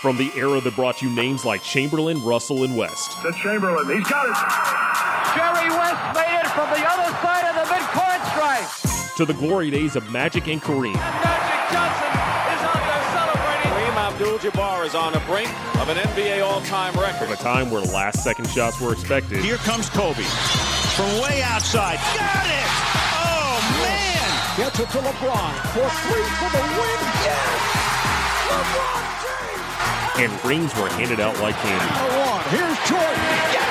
from the era that brought you names like Chamberlain, Russell, and West. To Chamberlain, he's got it. Jerry West made it from the other side of the midcourt stripe. To the glory days of Magic and Kareem. And Magic Johnson is out there celebrating. Kareem Abdul-Jabbar is on the brink of an NBA all-time record. From a time where last-second shots were expected. Here comes Kobe from way outside. Got it! Oh man! Gets it to LeBron for three for the win. Yes! LeBron James! And rings were handed out like candy. Here's Jordan. Yes!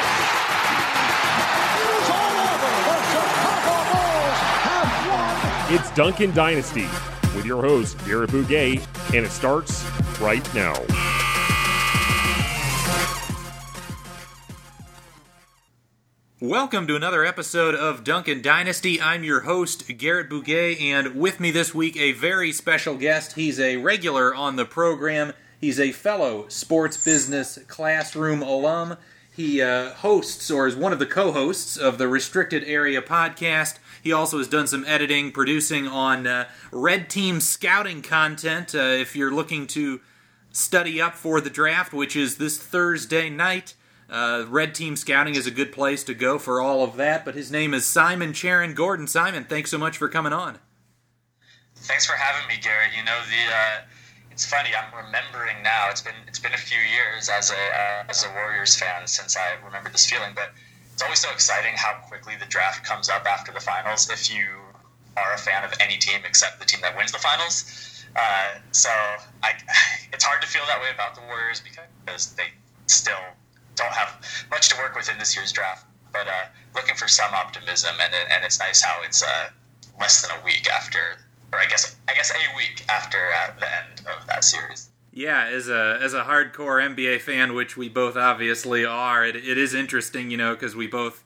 It is all over. The Chicago Bulls have won. It's Duncan Dynasty with your host, Garrett Bouguet, and it starts right now. Welcome to another episode of Duncan Dynasty. I'm your host, Garrett Bouguet, and with me this week, a very special guest. He's a regular on the program. He's a fellow sports business classroom alum. He uh, hosts, or is one of the co hosts, of the Restricted Area podcast. He also has done some editing, producing on uh, Red Team scouting content. Uh, if you're looking to study up for the draft, which is this Thursday night, uh, Red Team Scouting is a good place to go for all of that. But his name is Simon Charon Gordon. Simon, thanks so much for coming on. Thanks for having me, Garrett. You know the. It's funny. I'm remembering now. It's been it's been a few years as a uh, as a Warriors fan since I remember this feeling. But it's always so exciting how quickly the draft comes up after the finals. If you are a fan of any team except the team that wins the finals, uh, so I, it's hard to feel that way about the Warriors because they still don't have much to work with in this year's draft. But uh, looking for some optimism, and and it's nice how it's uh, less than a week after, or I guess I guess a week after uh, the end of that series. Yeah, as a as a hardcore NBA fan, which we both obviously are, it, it is interesting, you know, because we both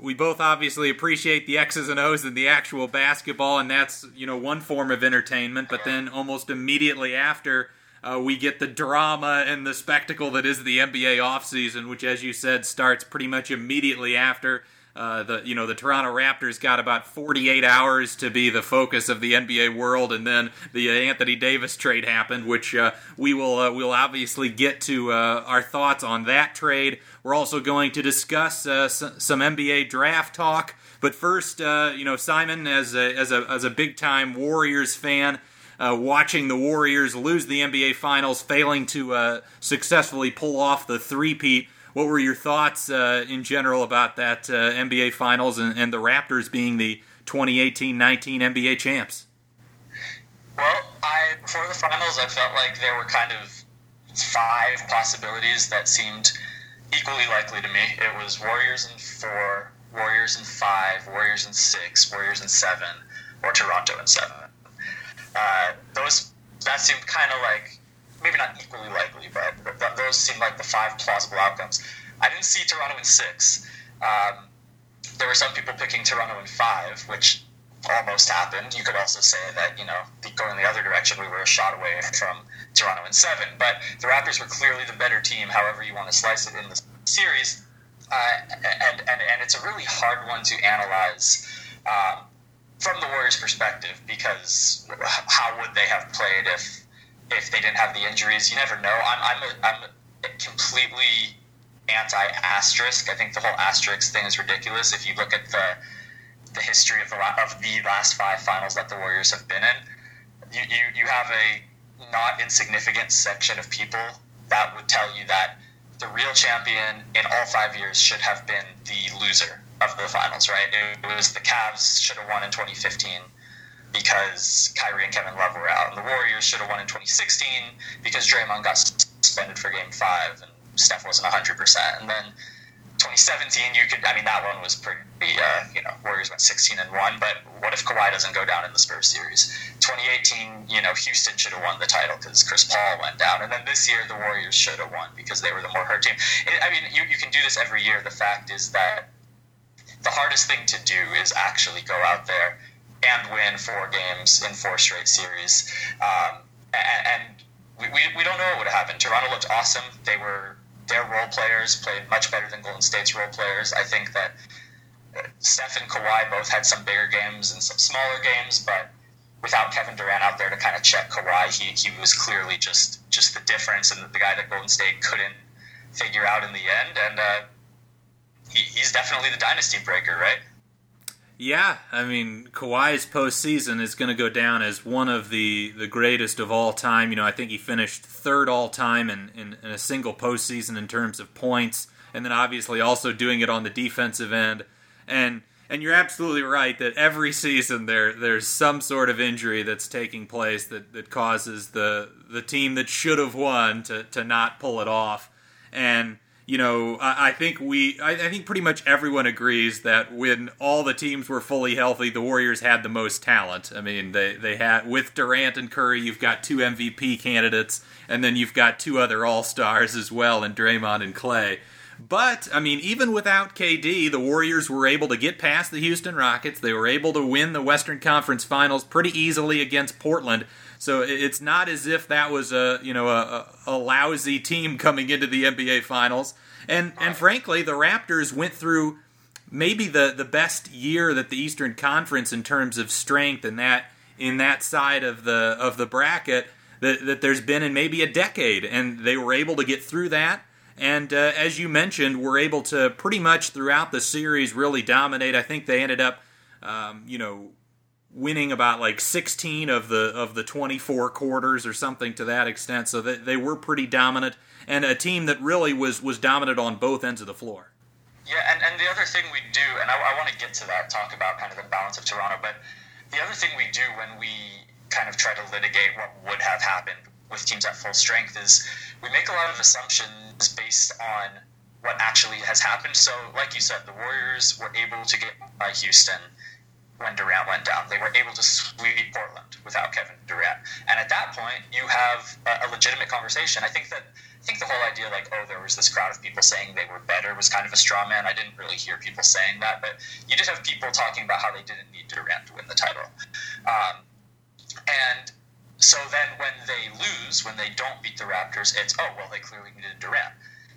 we both obviously appreciate the X's and O's and the actual basketball, and that's you know one form of entertainment. But then almost immediately after, uh, we get the drama and the spectacle that is the NBA offseason, which, as you said, starts pretty much immediately after. Uh, the you know the Toronto Raptors got about 48 hours to be the focus of the NBA world, and then the Anthony Davis trade happened, which uh, we will uh, we'll obviously get to uh, our thoughts on that trade. We're also going to discuss uh, s- some NBA draft talk, but first, uh, you know, Simon, as a as a as a big time Warriors fan. Uh, watching the Warriors lose the NBA Finals, failing to uh, successfully pull off the three-peat. What were your thoughts uh, in general about that uh, NBA Finals and, and, the Raptors being the 2018-19 NBA champs? Well, I before the finals, I felt like there were kind of five possibilities that seemed equally likely to me. It was Warriors in four, Warriors in five, Warriors in six, Warriors in seven, or Toronto in seven. Uh, those that seemed kind of like maybe not equally likely, those seemed like the five plausible outcomes. I didn't see Toronto in six. Um, there were some people picking Toronto in five, which almost happened. You could also say that you know going the other direction, we were a shot away from Toronto in seven. But the Raptors were clearly the better team, however you want to slice it in the series. Uh, and, and and it's a really hard one to analyze. Um, from the Warriors' perspective, because how would they have played if if they didn't have the injuries? You never know. I'm I'm a, I'm completely anti asterisk. I think the whole asterisk thing is ridiculous. If you look at the the history of the of the last five finals that the Warriors have been in, you you, you have a not insignificant section of people that would tell you that the real champion in all five years should have been the loser of the finals, right? It was the Cavs should have won in 2015 because Kyrie and Kevin Love were out, and the Warriors should have won in 2016 because Draymond got suspended for Game Five and Steph wasn't 100 percent, and then 2017, you could, I mean, that one was pretty, uh, you know, Warriors went 16 and 1, but what if Kawhi doesn't go down in the Spurs series? 2018, you know, Houston should have won the title because Chris Paul went down. And then this year, the Warriors should have won because they were the more hurt team. I mean, you, you can do this every year. The fact is that the hardest thing to do is actually go out there and win four games in four straight series. Um, and, and we, we, we don't know what would happen. Toronto looked awesome. They were their role players played much better than Golden State's role players. I think that Steph and Kawhi both had some bigger games and some smaller games, but without Kevin Durant out there to kind of check Kawhi, he, he was clearly just just the difference and the guy that Golden State couldn't figure out in the end. And uh, he, he's definitely the dynasty breaker, right? Yeah, I mean Kawhi's postseason is going to go down as one of the, the greatest of all time. You know, I think he finished third all time in, in, in, a single postseason in terms of points, and then obviously also doing it on the defensive end. And and you're absolutely right that every season there there's some sort of injury that's taking place that, that causes the the team that should have won to, to not pull it off. And you know, I, I think we, I, I, think pretty much everyone agrees that when all the teams were fully healthy, the Warriors had the most talent. I mean, they they had with Durant and Curry, you've got two MVP candidates, and then you've got two other All Stars as well, and Draymond and Klay. But, I mean, even without KD, the Warriors were able to get past the Houston Rockets. They were able to win the Western Conference Finals pretty easily against Portland. So it's not as if that was a you know a, a lousy team coming into the NBA Finals. And and frankly, the Raptors went through maybe the, the best year that the Eastern Conference in terms of strength and that in that side of the of the bracket that, that there's been in maybe a decade, and they were able to get through that. And uh, as you mentioned, were able to pretty much throughout the series really dominate. I think they ended up, um, you know, winning about like 16 of the of the 24 quarters or something to that extent. So they, they were pretty dominant and a team that really was was dominant on both ends of the floor. Yeah, and, and the other thing we do, and I, I want to get to that, talk about kind of the balance of Toronto, but the other thing we do when we kind of try to litigate what would have happened with teams at full strength is we make a lot of assumptions based on what actually has happened. So, like you said, the Warriors were able to get by Houston when Durant went down. They were able to sweep Portland without Kevin Durant. And at that point, you have a, a, legitimate conversation. I think that I think the whole idea, like, oh, there was this crowd of people saying they were better, was kind of a straw man. I didn't really hear people saying that, but you did have people talking about how they didn't need Durant to win the title. Um, and so then when they lose, when they don't beat the Raptors, it's oh well, they clearly needed Durant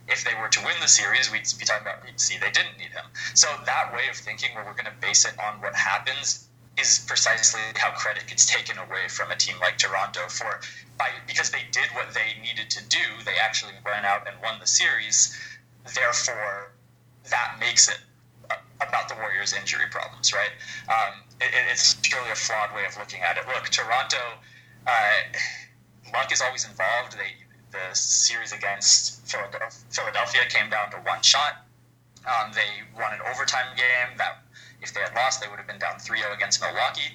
if they were to win the series, we'd be talking about see they didn't need him. So that way of thinking, where we're going to base it on what happens, is precisely how credit gets taken away from a team like Toronto for by because they did what they needed to do. They actually went out and won the series. Therefore, that makes it about the Warriors' injury problems, right? Um, it, it's purely a flawed way of looking at it. Look, Toronto, uh, luck is always involved. They the series against Philadelphia came down to one shot. Um, they won an overtime game that if they had lost, they would have been down 3 0 against Milwaukee.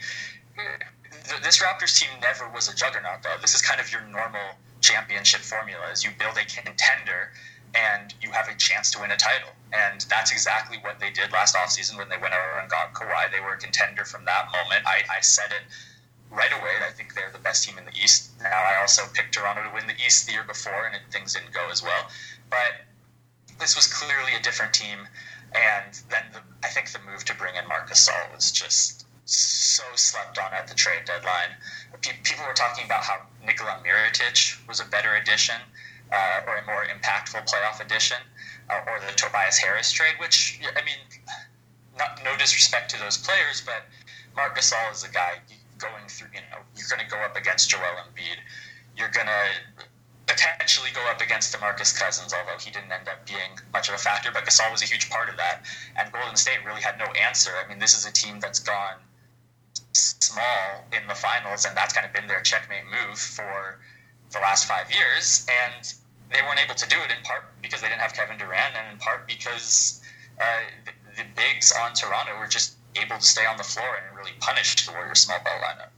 This Raptors team never was a juggernaut, though. This is kind of your normal championship formula is you build a contender and you have a chance to win a title. And that's exactly what they did last offseason when they went over and got Kawhi. They were a contender from that moment. I, I said it right away. I think they're the best team in the East. Now, I also picked Toronto to win the East the year before, and things didn't go as well. But this was clearly a different team. And then the, I think the move to bring in Marc Gasol was just so slept on at the trade deadline. People were talking about how Nikola Mirotic was a better addition uh, or a more impactful playoff addition, uh, or the Tobias Harris trade, which, I mean, not, no disrespect to those players, but Marc Gasol is a guy going through, you know, you're going to go up against Joel Embiid. You're going to potentially go up against DeMarcus Cousins, although he didn't end up being much of a factor. But Gasol was a huge part of that, and Golden State really had no answer. I mean, this is a team that's gone small in the finals, and that's kind of been their checkmate move for the last five years. And they weren't able to do it in part because they didn't have Kevin Durant, and in part because uh, the, the bigs on Toronto were just able to stay on the floor and really punish the Warriors small ball lineup.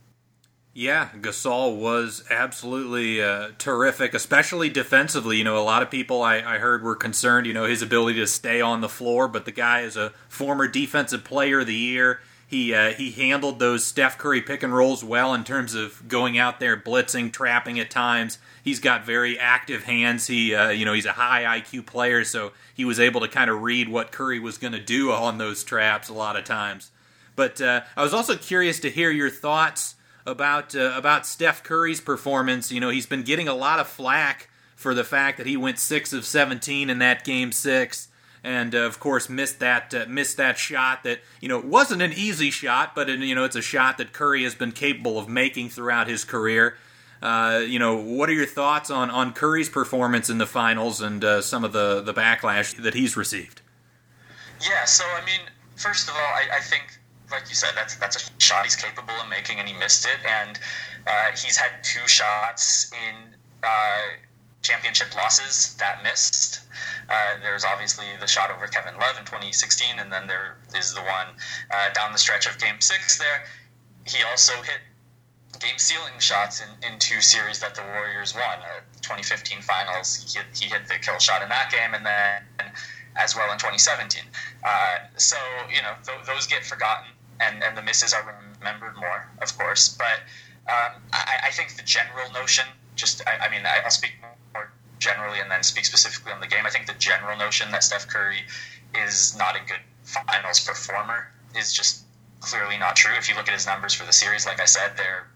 Yeah, Gasol was absolutely uh, terrific, especially defensively. You know, a lot of people I, I, heard were concerned, you know, his ability to stay on the floor, but the guy is a former defensive player of the year. He uh, he handled those Steph Curry pick and rolls well in terms of going out there blitzing, trapping at times. He's got very active hands. He uh, you know he's a high IQ player, so he was able to kind of read what Curry was going to do on those traps a lot of times. But uh, I was also curious to hear your thoughts about uh, about Steph Curry's performance. You know he's been getting a lot of flack for the fact that he went six of seventeen in that game six and uh, of course missed that uh, missed that shot that you know wasn't an easy shot, but it, you know it's a shot that Curry has been capable of making throughout his career. Uh, you know, what are your thoughts on, on Curry's performance in the finals and uh, some of the, the backlash that he's received? Yeah, so I mean, first of all, I, I think, like you said, that's that's a shot he's capable of making, and he missed it. And uh, he's had two shots in uh, championship losses that missed. Uh, there's obviously the shot over Kevin Love in 2016, and then there is the one uh, down the stretch of Game Six. There, he also hit game sealing shots in, in two series that the Warriors won. Uh, 2015 finals, he hit, he hit the kill shot in that game, and then as well in 2017. Uh, so, you know, th- those get forgotten, and, and the misses are remembered more, of course. But um, I, I, think the general notion, just, I, I mean, I, will speak more generally and then speak specifically on the game. I think the general notion that Steph Curry is not a good finals performer is just clearly not true. If you look at his numbers for the series, like I said, they're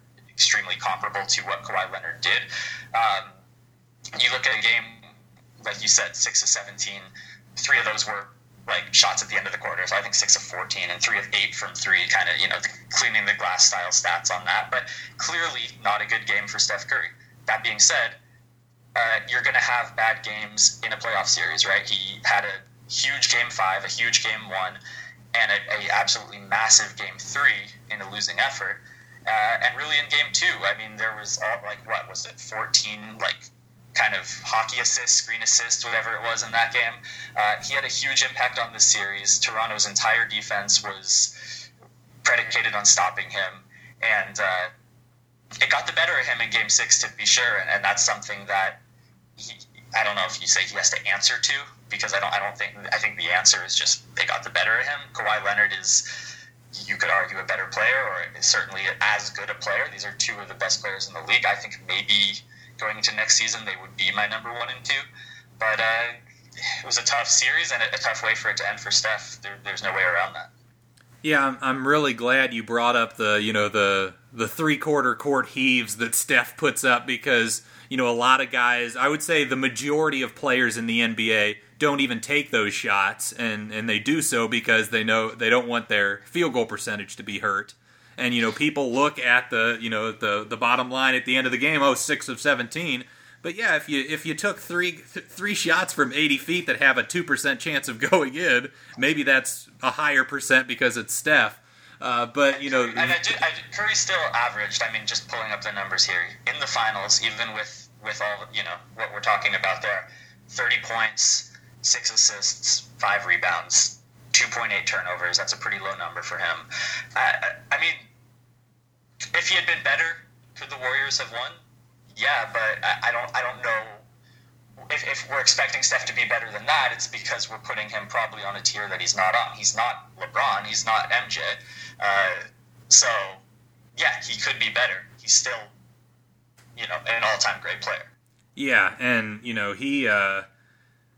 extremely comparable to what Kawhi Leonard did. Um, you look at a game, like you said, six of 17. Three of those were like shots at the end of the quarter. So I think six of 14 and three of eight from three, kind of, you know, cleaning the glass style stats on that. But clearly not a good game for Steph Curry. That being said, uh, you're going to have bad games in a playoff series, right? He had a huge game five, a huge game one, and a, a absolutely massive game three in a losing effort. Uh, and really in game two, I mean, there was all, like, what was it, 14, like, kind of hockey assist, screen assist, whatever it was in that game. Uh, he had a huge impact on the series. Toronto's entire defense was predicated on stopping him. And uh, it got the better of him in game six, to be sure. And, and that's something that he, I don't know if you say he has to answer to, because I don't, I don't think, I think the answer is just they got the better of him. Kawhi Leonard is you could argue a better player or certainly as good a player. These are two of the best players in the league. I think maybe going into next season they would be my number one and two. But uh, it was a tough series and a, tough way for it to end for Steph. There, there's no way around that. Yeah, I'm, I'm really glad you brought up the you know the the three quarter court heaves that Steph puts up because you know a lot of guys. I would say the majority of players in the NBA don't even take those shots, and and they do so because they know they don't want their field goal percentage to be hurt. And you know, people look at the you know the the bottom line at the end of the game. Oh, six of seventeen. But yeah, if you if you took three th- three shots from 80 feet that have a two percent chance of going in, maybe that's a higher percent because it's Steph. Uh, but you know, and I I did, Curry still averaged. I mean, just pulling up the numbers here in the finals, even with with all you know what we're talking about there, 30 points, six assists, five rebounds, 2.8 turnovers. That's a pretty low number for him. I, I mean, if he had been better, could the Warriors have won? Yeah, but I, I don't. I don't know if, if, we're expecting Steph to be better than that, it's because we're putting him probably on a tier that he's not on. He's not LeBron. He's not MJ. Uh, so, yeah, he could be better. He's still, you know, an all-time great player. Yeah, and you know he uh,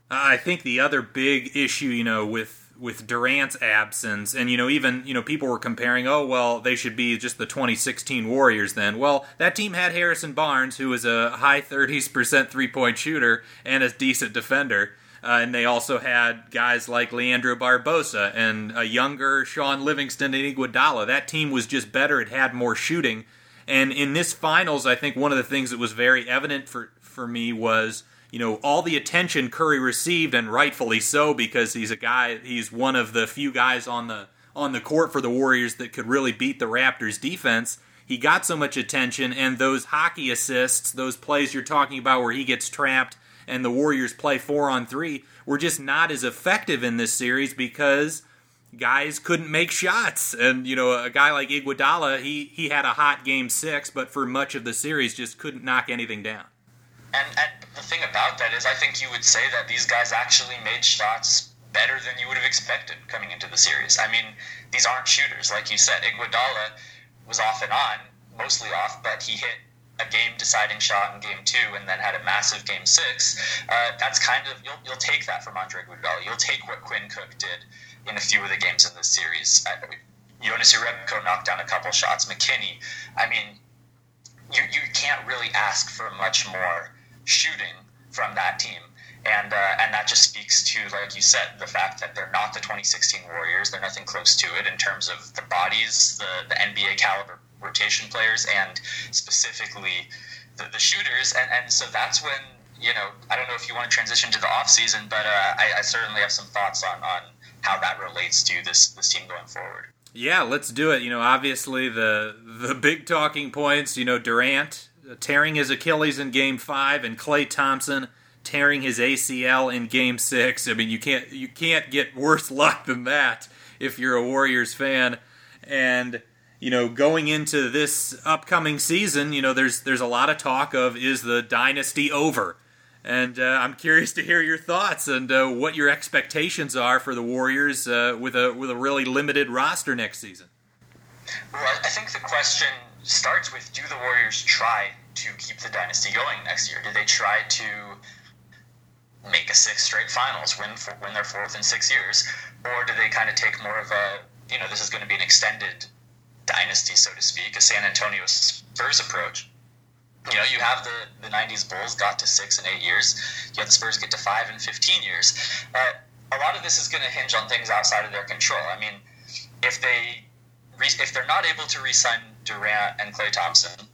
I think the other big issue, you know, with with Durant's absence, and you know, even you know, people were comparing, oh well, they should be just the 2016 Warriors then. Well, that team had Harrison Barnes, who was a high 30s percent three point shooter and a decent defender. Uh, and they also had guys like Leandro Barbosa and a younger Shaun Livingston and Iguodala. That team was just better; it had more shooting. And in this finals, I think one of the things that was very evident for for me was you know all the attention Curry received, and rightfully so, because he's a guy. He's one of the few guys on the on the court for the Warriors that could really beat the Raptors defense. He got so much attention, and those hockey assists, those plays you're talking about where he gets trapped and the Warriors play four on three, were just not as effective in this series because guys couldn't make shots. And you know, a guy like Iguodala, he he had a hot game six, but for much of the series just couldn't knock anything down. And, and the thing about that is, I think you would say that these guys actually made shots better than you would have expected coming into the series. I mean, these aren't shooters, like you said. Iguodala was off and on, mostly off, but he hit a game-deciding shot in Game Two, and then had a massive Game Six. Uh, that's kind of you'll, you'll take that from Andre Iguodala. You'll take what Quinn Cook did in a few of the games in this series. Uh, Jonas Jerebko knocked down a couple shots. McKinnie, I mean, you you can't really ask for much more shooting from that team. And, uh, and that just speaks to, like you said, the fact that they're not the 2016 Warriors. They're nothing close to it in terms of the bodies, the, the NBA caliber rotation players, and specifically the, the shooters. And, and so that's when, you know, I don't know if you want to transition to the offseason, but uh, I, I certainly have some thoughts on, on how that relates to this, this team going forward. Yeah, let's do it. You know, obviously the the big talking points. You know, Durant tearing his Achilles in Game Five, and Klay Thompson tearing his ACL in Game Six. I mean, you can't you can't get worse luck than that if you're a Warriors fan. And you know, going into this upcoming season, you know, there's there's a lot of talk of is the dynasty over? And uh, I'm curious to hear your thoughts and uh, what your expectations are for the Warriors uh, with a with a really limited roster next season. Well, I think the question starts with: Do the Warriors try to keep the dynasty going next year? Do they try to make a six straight finals, win for, win their fourth in six years, or do they kind of take more of a you know this is going to be an extended dynasty, so to speak, a San Antonio Spurs approach? you know, you have the, the 90s Bulls got to six and eight years. You have the Spurs get to five and 15 years. Uh, a lot of this is going to hinge on things outside of their control. I mean, if they if they're not able to re-sign Durant and Klay Thompson,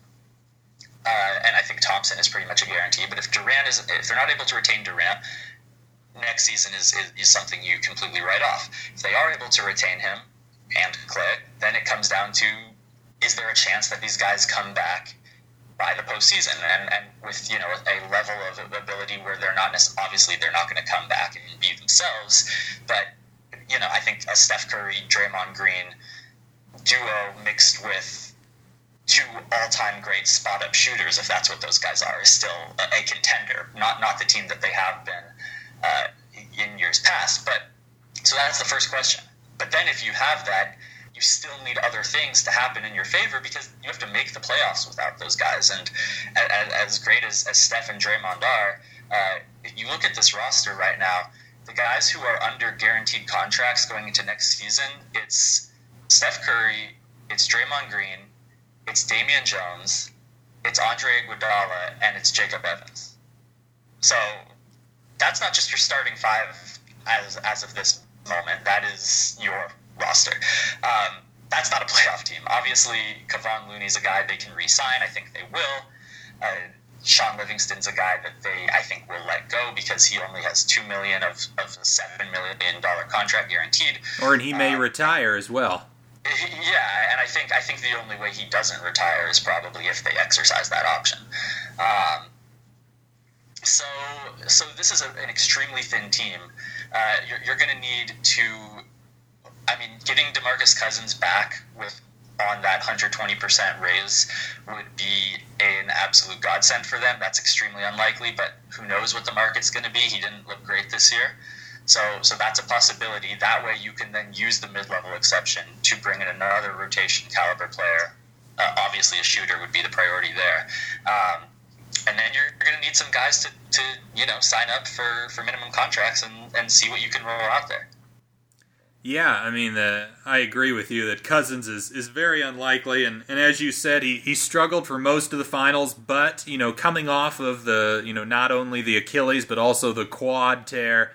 uh, and I think Thompson is pretty much a guarantee. But if Durant is, if they're not able to retain Durant, next season is, is, is something you completely write off. If they are able to retain him and Klay, then it comes down to is there a chance that these guys come back by the postseason, and, and with you know a level of ability where they're not obviously they're not going to come back and be themselves, but you know I think a Steph Curry, Draymond Green duo mixed with two all-time great spot-up shooters, if that's what those guys are, is still a, a contender. Not not the team that they have been uh, in years past, but so that's the first question. But then if you have that you still need other things to happen in your favor because you have to make the playoffs without those guys. And as, as great as, as Steph and Draymond are, uh, if you look at this roster right now, the guys who are under guaranteed contracts going into next season, it's Steph Curry, it's Draymond Green, it's Damian Jones, it's Andre Iguodala, and it's Jacob Evans. So that's not just your starting five as as of this moment. That is your roster. Um, that's not a playoff team. Obviously, Kevon Looney's a guy they can re-sign. I think they will. Uh, Shaun Livingston's a guy that they, I think, will let go because he only has two million of, of a seven million dollar contract guaranteed. Or and he may um, retire as well. Yeah, and I think I think the only way he doesn't retire is probably if they exercise that option. Um, so, so this is a, an extremely thin team. Uh, you're, you're going to need to I mean, getting Demarcus Cousins back with on that 120% raise would be an absolute godsend for them. That's extremely unlikely, but who knows what the market's going to be? He didn't look great this year. So, so that's a possibility. That way, you can then use the mid-level exception to bring in another rotation caliber player. Uh, obviously, a shooter would be the priority there. Um, and then you're, you're going to need some guys to, to you know sign up for, for minimum contracts and, and see what you can roll out there. Yeah, I mean, uh, I agree with you that Cousins is, is very unlikely, and, and as you said, he, he struggled for most of the finals, but, you know, coming off of the, you know, not only the Achilles, but also the quad tear,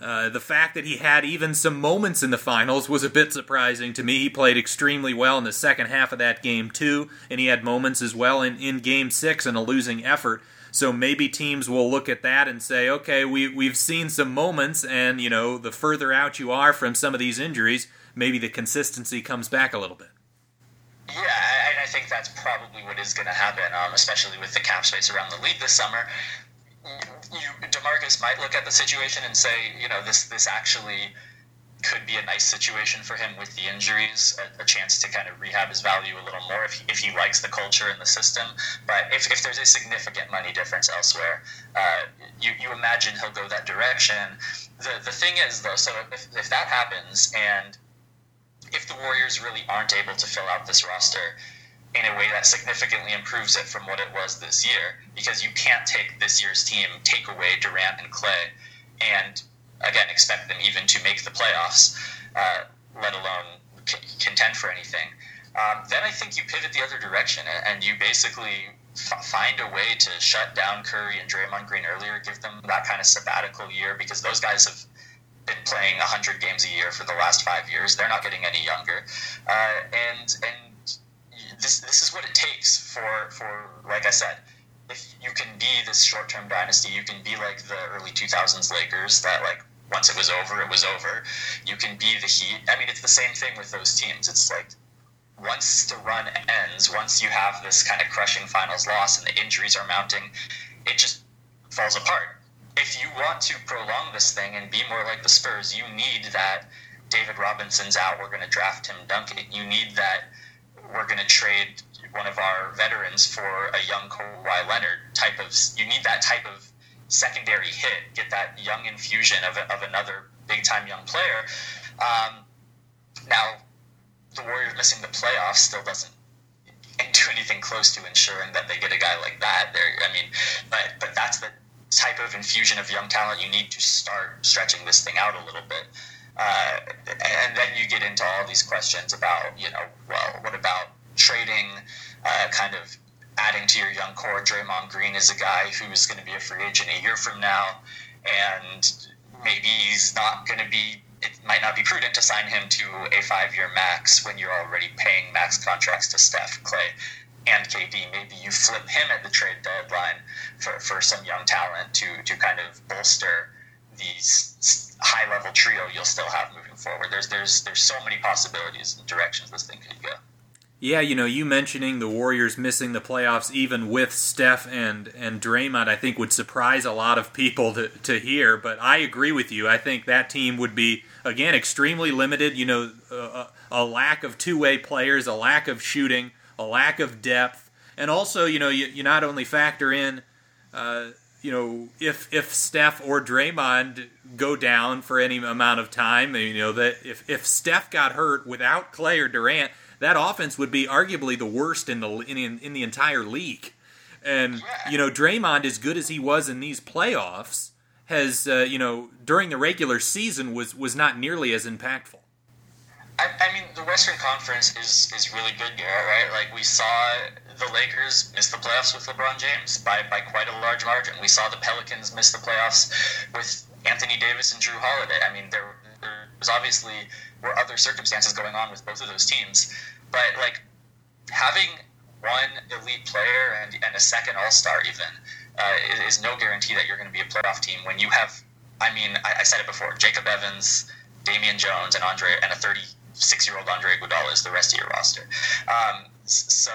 uh, the fact that he had even some moments in the finals was a bit surprising to me. He played extremely well in the second half of that game, too, and he had moments as well in, in game six in a losing effort. So maybe teams will look at that and say, okay, we we've seen some moments, and you know, the further out you are from some of these injuries, maybe the consistency comes back a little bit. Yeah, I, I think that's probably what is going to happen, um, especially with the cap space around the league this summer. You, Demarcus might look at the situation and say, you know, this this actually could be a nice situation for him with the injuries, a, a, chance to kind of rehab his value a little more if he, if he likes the culture and the system. But if, if there's a significant money difference elsewhere, uh, you, you imagine he'll go that direction. The, the thing is, though, so if, if that happens and if the Warriors really aren't able to fill out this roster in a way that significantly improves it from what it was this year, because you can't take this year's team, take away Durant and Klay, and again expect them even to make the playoffs, uh, let alone c- contend for anything. Um, then I think you pivot the other direction and you basically find a way to shut down Curry and Draymond Green earlier, give them that kind of sabbatical year because those guys have been playing 100 games a year for the last five years. They're not getting any younger, uh, and and this this is what it takes for for like I said. If you can be this short-term dynasty, you can be like the early 2000s Lakers that like once it was over, it was over. You can be the Heat. I mean, it's the same thing with those teams. It's like once the run ends, once you have this kind of crushing finals loss and the injuries are mounting, it just falls apart. If you want to prolong this thing and be more like the Spurs, you need that David Robinson's out, we're going to draft Tim Duncan. You need that we're going to trade one of our veterans for a young Kawhi Leonard type of. You need that type of secondary hit, get that young infusion of, of another big time young player. Um, now, the Warriors missing the playoffs still doesn't do anything close to ensuring that they get a guy like that. There, I mean, but but that's the type of infusion of young talent you need to start stretching this thing out a little bit. Uh, and then you get into all these questions about, you know, well, what about trading, uh, kind of adding to your young core? Draymond Green is a guy who's going to be a free agent a year from now, and maybe he's not going to be it might not be prudent to sign him to a five year max when you're already paying max contracts to Steph, Klay, and KD. Maybe you flip him at the trade deadline for, for some young talent to, to kind of bolster the high level trio you'll still have moving forward. There's there's there's so many possibilities and directions this thing could go. Yeah, you know, you mentioning the Warriors missing the playoffs even with Steph and and Draymond, I think would surprise a lot of people to to hear. But I agree with you. I think that team would be again extremely limited. You know, a, a lack of two way players, a lack of shooting, a lack of depth, and also you know you, you not only factor in. Uh, you know, if if Steph or Draymond go down for any amount of time, you know that if if Steph got hurt without Klay or Durant, that offense would be arguably the worst in the in, in the entire league. And you know, Draymond, as good as he was in these playoffs, has uh, you know during the regular season was was not nearly as impactful. I, I mean, the Western Conference is is really good. Right? Like we saw the Lakers miss the playoffs with LeBron James by by quite a large margin. We saw the Pelicans miss the playoffs with Anthony Davis and Jrue Holiday. I mean, there, there was obviously were other circumstances going on with both of those teams, but like having one elite player and, and a second All Star even uh, is, is, no guarantee that you're going to be a playoff team when you have. I mean, I, I said it before: Jacob Evans, Damian Jones, and Andre, and a 36 year old Andre Iguodala is the rest of your roster. Um, so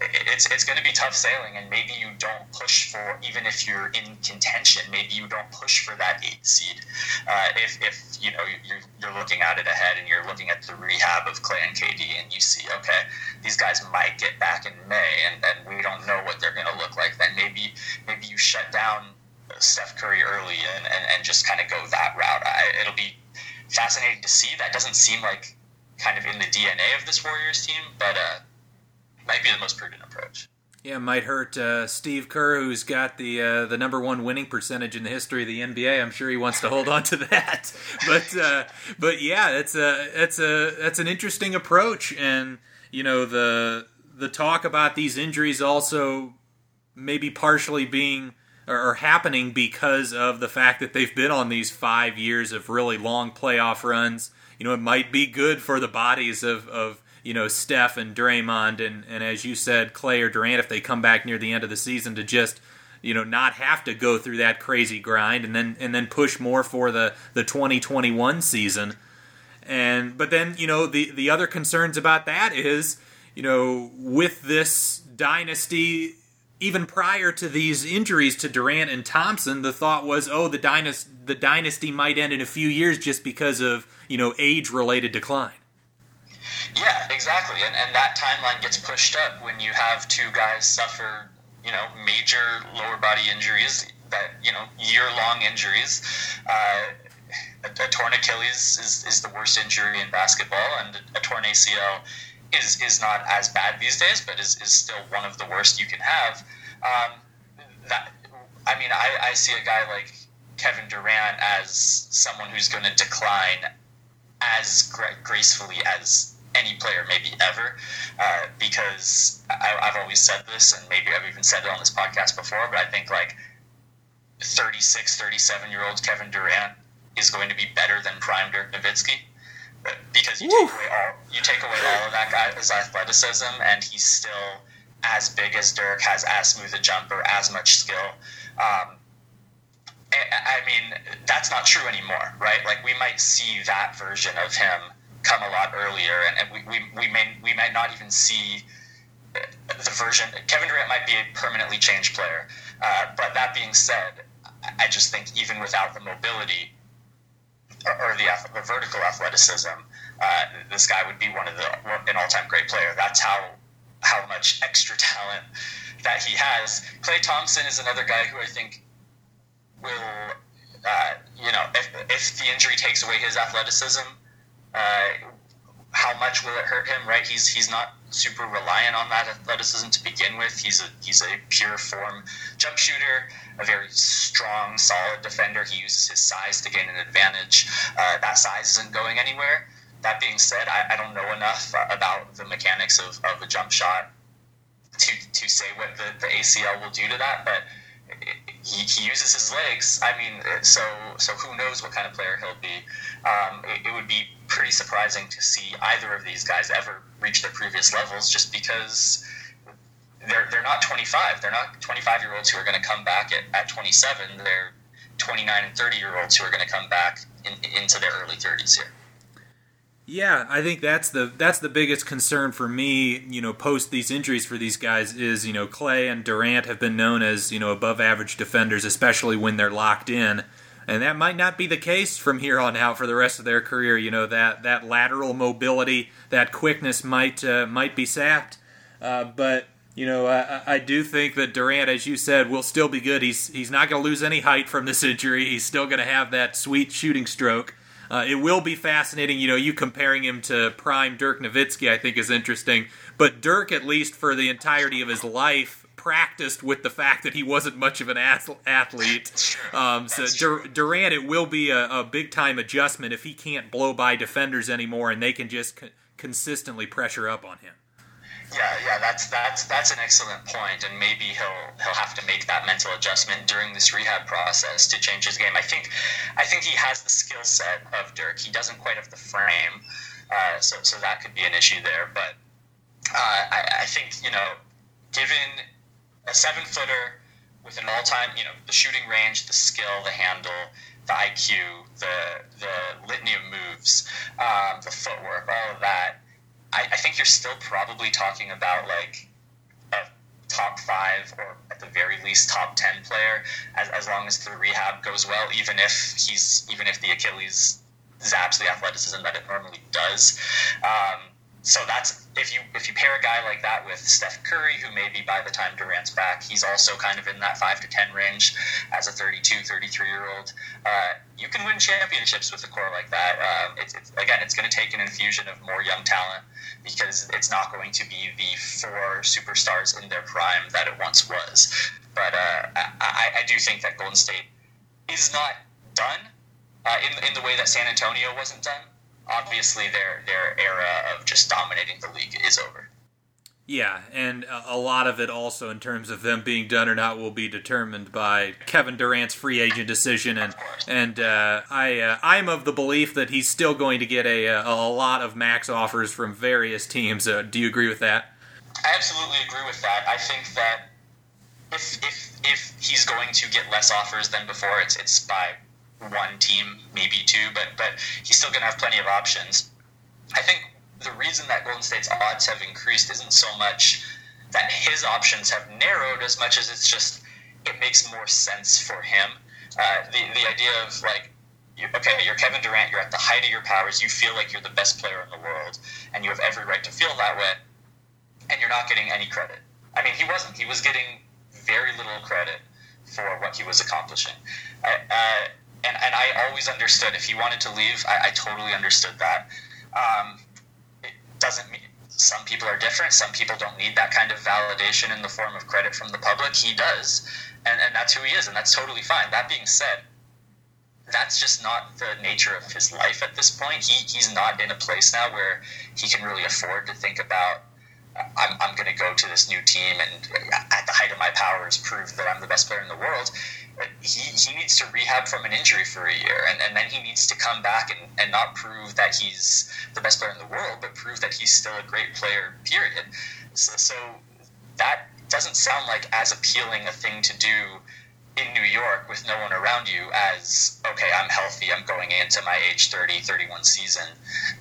it's it's going to be tough sailing, and maybe you don't push for even if you're in contention. Maybe you don't push for that eight seed. Uh, if if you know you're you're looking at it ahead, and you're looking at the rehab of Klay and KD, and you see okay, these guys might get back in May, and and we don't know what they're going to look like. Then maybe maybe you shut down Steph Curry early and and, and just kind of go that route. I, it'll be fascinating to see. That doesn't seem like kind of in the DNA of this Warriors team, but. Uh, might be the most prudent approach. Yeah, might hurt uh, Steve Kerr, who's got the uh, the number one winning percentage in the history of the NBA. I'm sure he wants to hold on to that. But uh, but yeah, that's a that's a that's an interesting approach, and you know the the talk about these injuries also maybe partially being or, happening because of the fact that they've been on these five years of really long playoff runs. You know, it might be good for the bodies of of you know Steph and Draymond and and as you said Klay or Durant if they come back near the end of the season to just you know not have to go through that crazy grind and then and then push more for the the 2021 season. And but then you know the the other concerns about that is you know with this dynasty even prior to these injuries to Durant and Thompson the thought was oh the dynasty the dynasty might end in a few years just because of you know age related decline yeah, exactly. And, and that timeline gets pushed up when you have two guys suffer, you know, major lower body injuries, that, you know, year long injuries. Uh, a, a, torn Achilles is, is the worst injury in basketball, and a torn ACL is, is not as bad these days, but is, is still one of the worst you can have. Um, that, I mean, I, I see a guy like Kevin Durant as someone who's going to decline as gra- gracefully as any player, maybe ever, uh, because I, I've always said this, and maybe I've even said it on this podcast before, but I think like 36, 37 year old Kevin Durant is going to be better than prime Dirk Nowitzki because you take, away all, you take away all of that guy's athleticism, and he's still as big as Dirk, has as smooth a jumper, as much skill. Um, I mean, that's not true anymore, right? Like we might see that version of him come a lot earlier, and, and we, we, we may we might not even see the version. Kevin Durant might be a permanently changed player, uh, but that being said, I just think even without the mobility or, or the, the, vertical athleticism, uh, this guy would be one of the an all-time great player. That's how how much extra talent that he has. Klay Thompson is another guy who I think will, uh, you know, if, if the injury takes away his athleticism, uh, how much will it hurt him? Right? He's he's not super reliant on that athleticism to begin with. He's a he's a pure form jump shooter, a very strong, solid defender. He uses his size to gain an advantage. Uh, that size isn't going anywhere. That being said, I, I don't know enough about the mechanics of, of a jump shot to, to say what the, the ACL will do to that, but he, he uses his legs. I mean, so so who knows what kind of player he'll be? Um, it, it, would be pretty surprising to see either of these guys ever reach their previous levels, just because they're they're not 25. They're not 25 year olds who are going to come back at, at 27. They're 29 and 30 year olds who are going to come back in, into their early 30s here. Yeah, I think that's the that's the biggest concern for me. You know, post these injuries for these guys is you know Klay and Durant have been known as you know above average defenders, especially when they're locked in, and that might not be the case from here on out for the rest of their career. You know that that lateral mobility, that quickness might uh, might be sapped, uh, but you know, I, I, do think that Durant, as you said, will still be good. He's he's not going to lose any height from this injury. He's still going to have that sweet shooting stroke. Uh, it will be fascinating. You know, you comparing him to prime Dirk Nowitzki, I think, is interesting. But Dirk, at least for the entirety of his life, practiced with the fact that he wasn't much of an athlete. Um, so Dur- Durant, it will be a, a, big time adjustment if he can't blow by defenders anymore, and they can just co- consistently pressure up on him. Yeah, yeah, that's that's that's an excellent point, and maybe he'll he'll have to make that mental adjustment during this rehab process to change his game. I think, I think he has the skill set of Dirk. He doesn't quite have the frame, uh, so so that could be an issue there. But uh, I, I think you know, given a seven footer with an all time, you know, the shooting range, the skill, the handle, the IQ, the the litany of moves, um, the footwork, all of that I, I think you're still probably talking about like a top five or at the very least top ten player as, as long as the rehab goes well, even if he's even if the Achilles zaps the athleticism that it normally does. Um, so that's if you if you pair a guy like that with Steph Curry, who maybe by the time Durant's back, he's also kind of in that five to ten range as a 32, 33 year old. Uh, you can win championships with a core like that. Um, it's, it's, again, it's going to take an infusion of more young talent because it's not going to be the four superstars in their prime that it once was. But uh, I, I do think that Golden State is not done uh, in in the way that San Antonio wasn't done obviously their their era of just dominating the league is over. Yeah, and a lot of it also in terms of them being done or not will be determined by Kevin Durant's free agent decision, and and uh, I uh, I'm of the belief that he's still going to get a a lot of max offers from various teams. Uh, do you agree with that? I absolutely agree with that. I think that if if if he's going to get less offers than before, it's it's by one team, maybe two, but but he's still going to have plenty of options. I think the reason that Golden State's odds have increased isn't so much that his options have narrowed as much as it's just it makes more sense for him. Uh, the the idea of like you, okay, you're Kevin Durant, you're at the height of your powers, you feel like you're the best player in the world, and you have every right to feel that way, and you're not getting any credit. I mean, he wasn't. He was getting very little credit for what he was accomplishing. Uh, and, and I always understood if he wanted to leave, I, I totally understood that. Um, doesn't mean some people are different. Some people don't need that kind of validation in the form of credit from the public. He does, and, and that's who he is, and that's totally fine. That being said, that's just not the nature of his life at this point. He, he's not in a place now where he can really afford to think about I'm, I'm going to go to this new team and at the height of my powers prove that I'm the best player in the world. He, he needs to rehab from an injury for a year and, and then he needs to come back and, and not prove that he's the best player in the world, but prove that he's still a great player, period. So, so that doesn't sound like as appealing a thing to do in New York with no one around you as okay, I'm healthy, I'm going into my age 30, 31 season,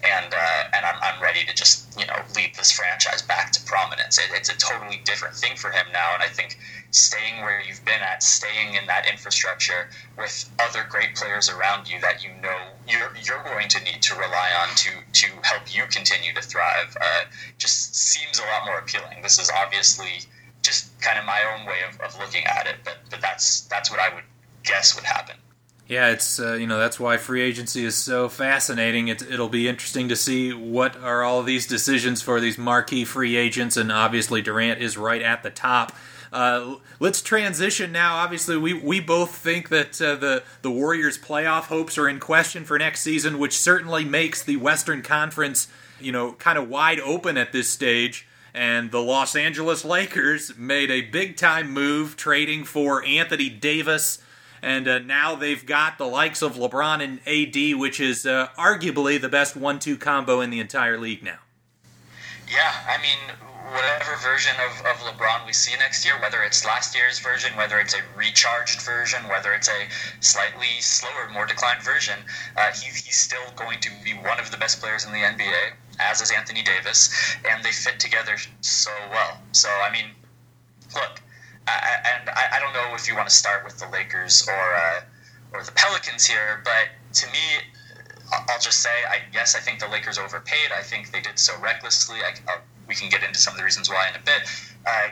and uh, and I'm, I'm ready to just you know lead this franchise back to prominence. It, it's a totally different thing for him now, and I think staying where you've been at, staying in that infrastructure with other great players around you that you know you're you're going to need to rely on to to help you continue to thrive, uh, just seems a lot more appealing. This is obviously just kind of my own way of, of looking at it, but but that's that's what I would guess would happen. Yeah, it's uh, you know that's why free agency is so fascinating. It, it'll be interesting to see what are all these decisions for these marquee free agents, and obviously Durant is right at the top. Uh, let's transition now. Obviously, we, we both think that uh, the the Warriors' playoff hopes are in question for next season, which certainly makes the Western Conference you know kind of wide open at this stage and the Los Angeles Lakers made a big time move trading for Anthony Davis. And uh, now they've got the likes of LeBron and AD, which is uh, arguably the best one two combo in the entire league now. Yeah, I mean, whatever version of, of LeBron we see next year, whether it's last year's version, whether it's a recharged version, whether it's a slightly slower, more declined version, uh, he, he's still going to be one of the best players in the NBA as is Anthony Davis, and they fit together so well. So, I mean, look, I, and I, I, don't know if you want to start with the Lakers or uh, or the Pelicans here, but to me, I'll just say, I yes, I think the Lakers overpaid. I think they did so recklessly. I, we can get into some of the reasons why in a bit. Uh,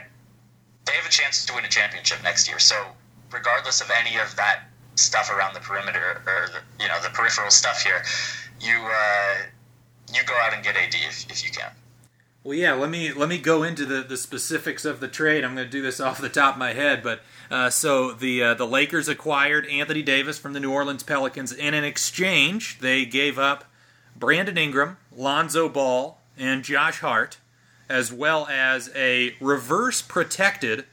they have a chance to win a championship next year. So, regardless of any of that stuff around the perimeter or the, you know the peripheral stuff here, you. Uh, you go out and get AD if, if you can. Well, yeah. Let me let me go into the, the specifics of the trade. I'm going to do this off the top of my head, but uh, so the uh, the Lakers acquired Anthony Davis from the New Orleans Pelicans. In an exchange, they gave up Brandon Ingram, Lonzo Ball, and Josh Hart, as well as a reverse protected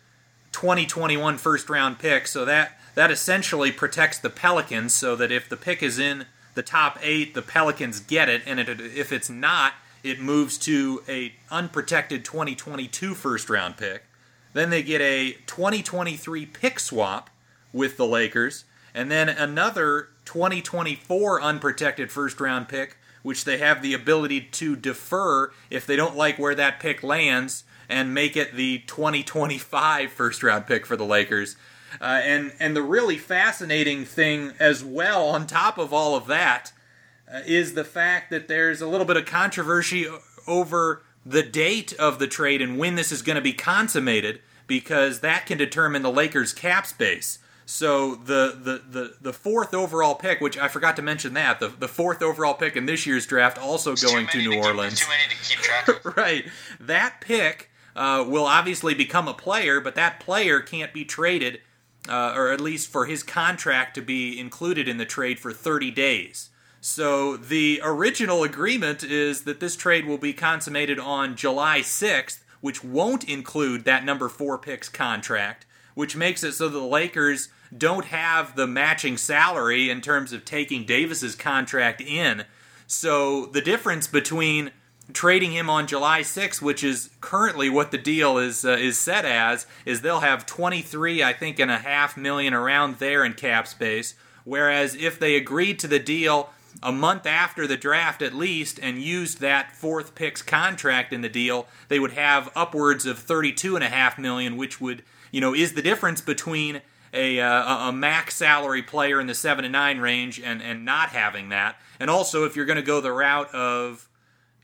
2021 first round pick. So that that essentially protects the Pelicans, so that if the pick is in the top eight, the Pelicans get it, and it, if it's not, it moves to a unprotected 2022 first round pick. Then they get a 2023 pick swap with the Lakers, and then another 2024 unprotected first round pick, which they have the ability to defer if they don't like where that pick lands and make it the 2025 first round pick for the Lakers. Uh, and and the really fascinating thing as well, on top of all of that, uh, is the fact that there's a little bit of controversy over the date of the trade and when this is going to be consummated, because that can determine the Lakers' cap space. So the, the, the, the fourth overall pick, which I forgot to mention that the, the fourth overall pick in this year's draft, also it's going to New to Orleans. Keep, too many to keep track of. right, that pick uh, will obviously become a player, but that player can't be traded uh, or at least for his contract to be included in the trade for 30 days. So the original agreement is that this trade will be consummated on July 6th, which won't include that number four picks contract, which makes it so that the Lakers don't have the matching salary in terms of taking Davis's contract in. So the difference between trading him on July 6th, which is currently what the deal is uh, is set as, is they'll have 23, I think, and a half million around there in cap space. Whereas if they agreed to the deal a month after the draft at least and used that fourth picks contract in the deal, they would have upwards of 32 and a half million, which would you know is the difference between a, uh, a max salary player in the seven and nine range and and not having that. And also, if you're going to go the route of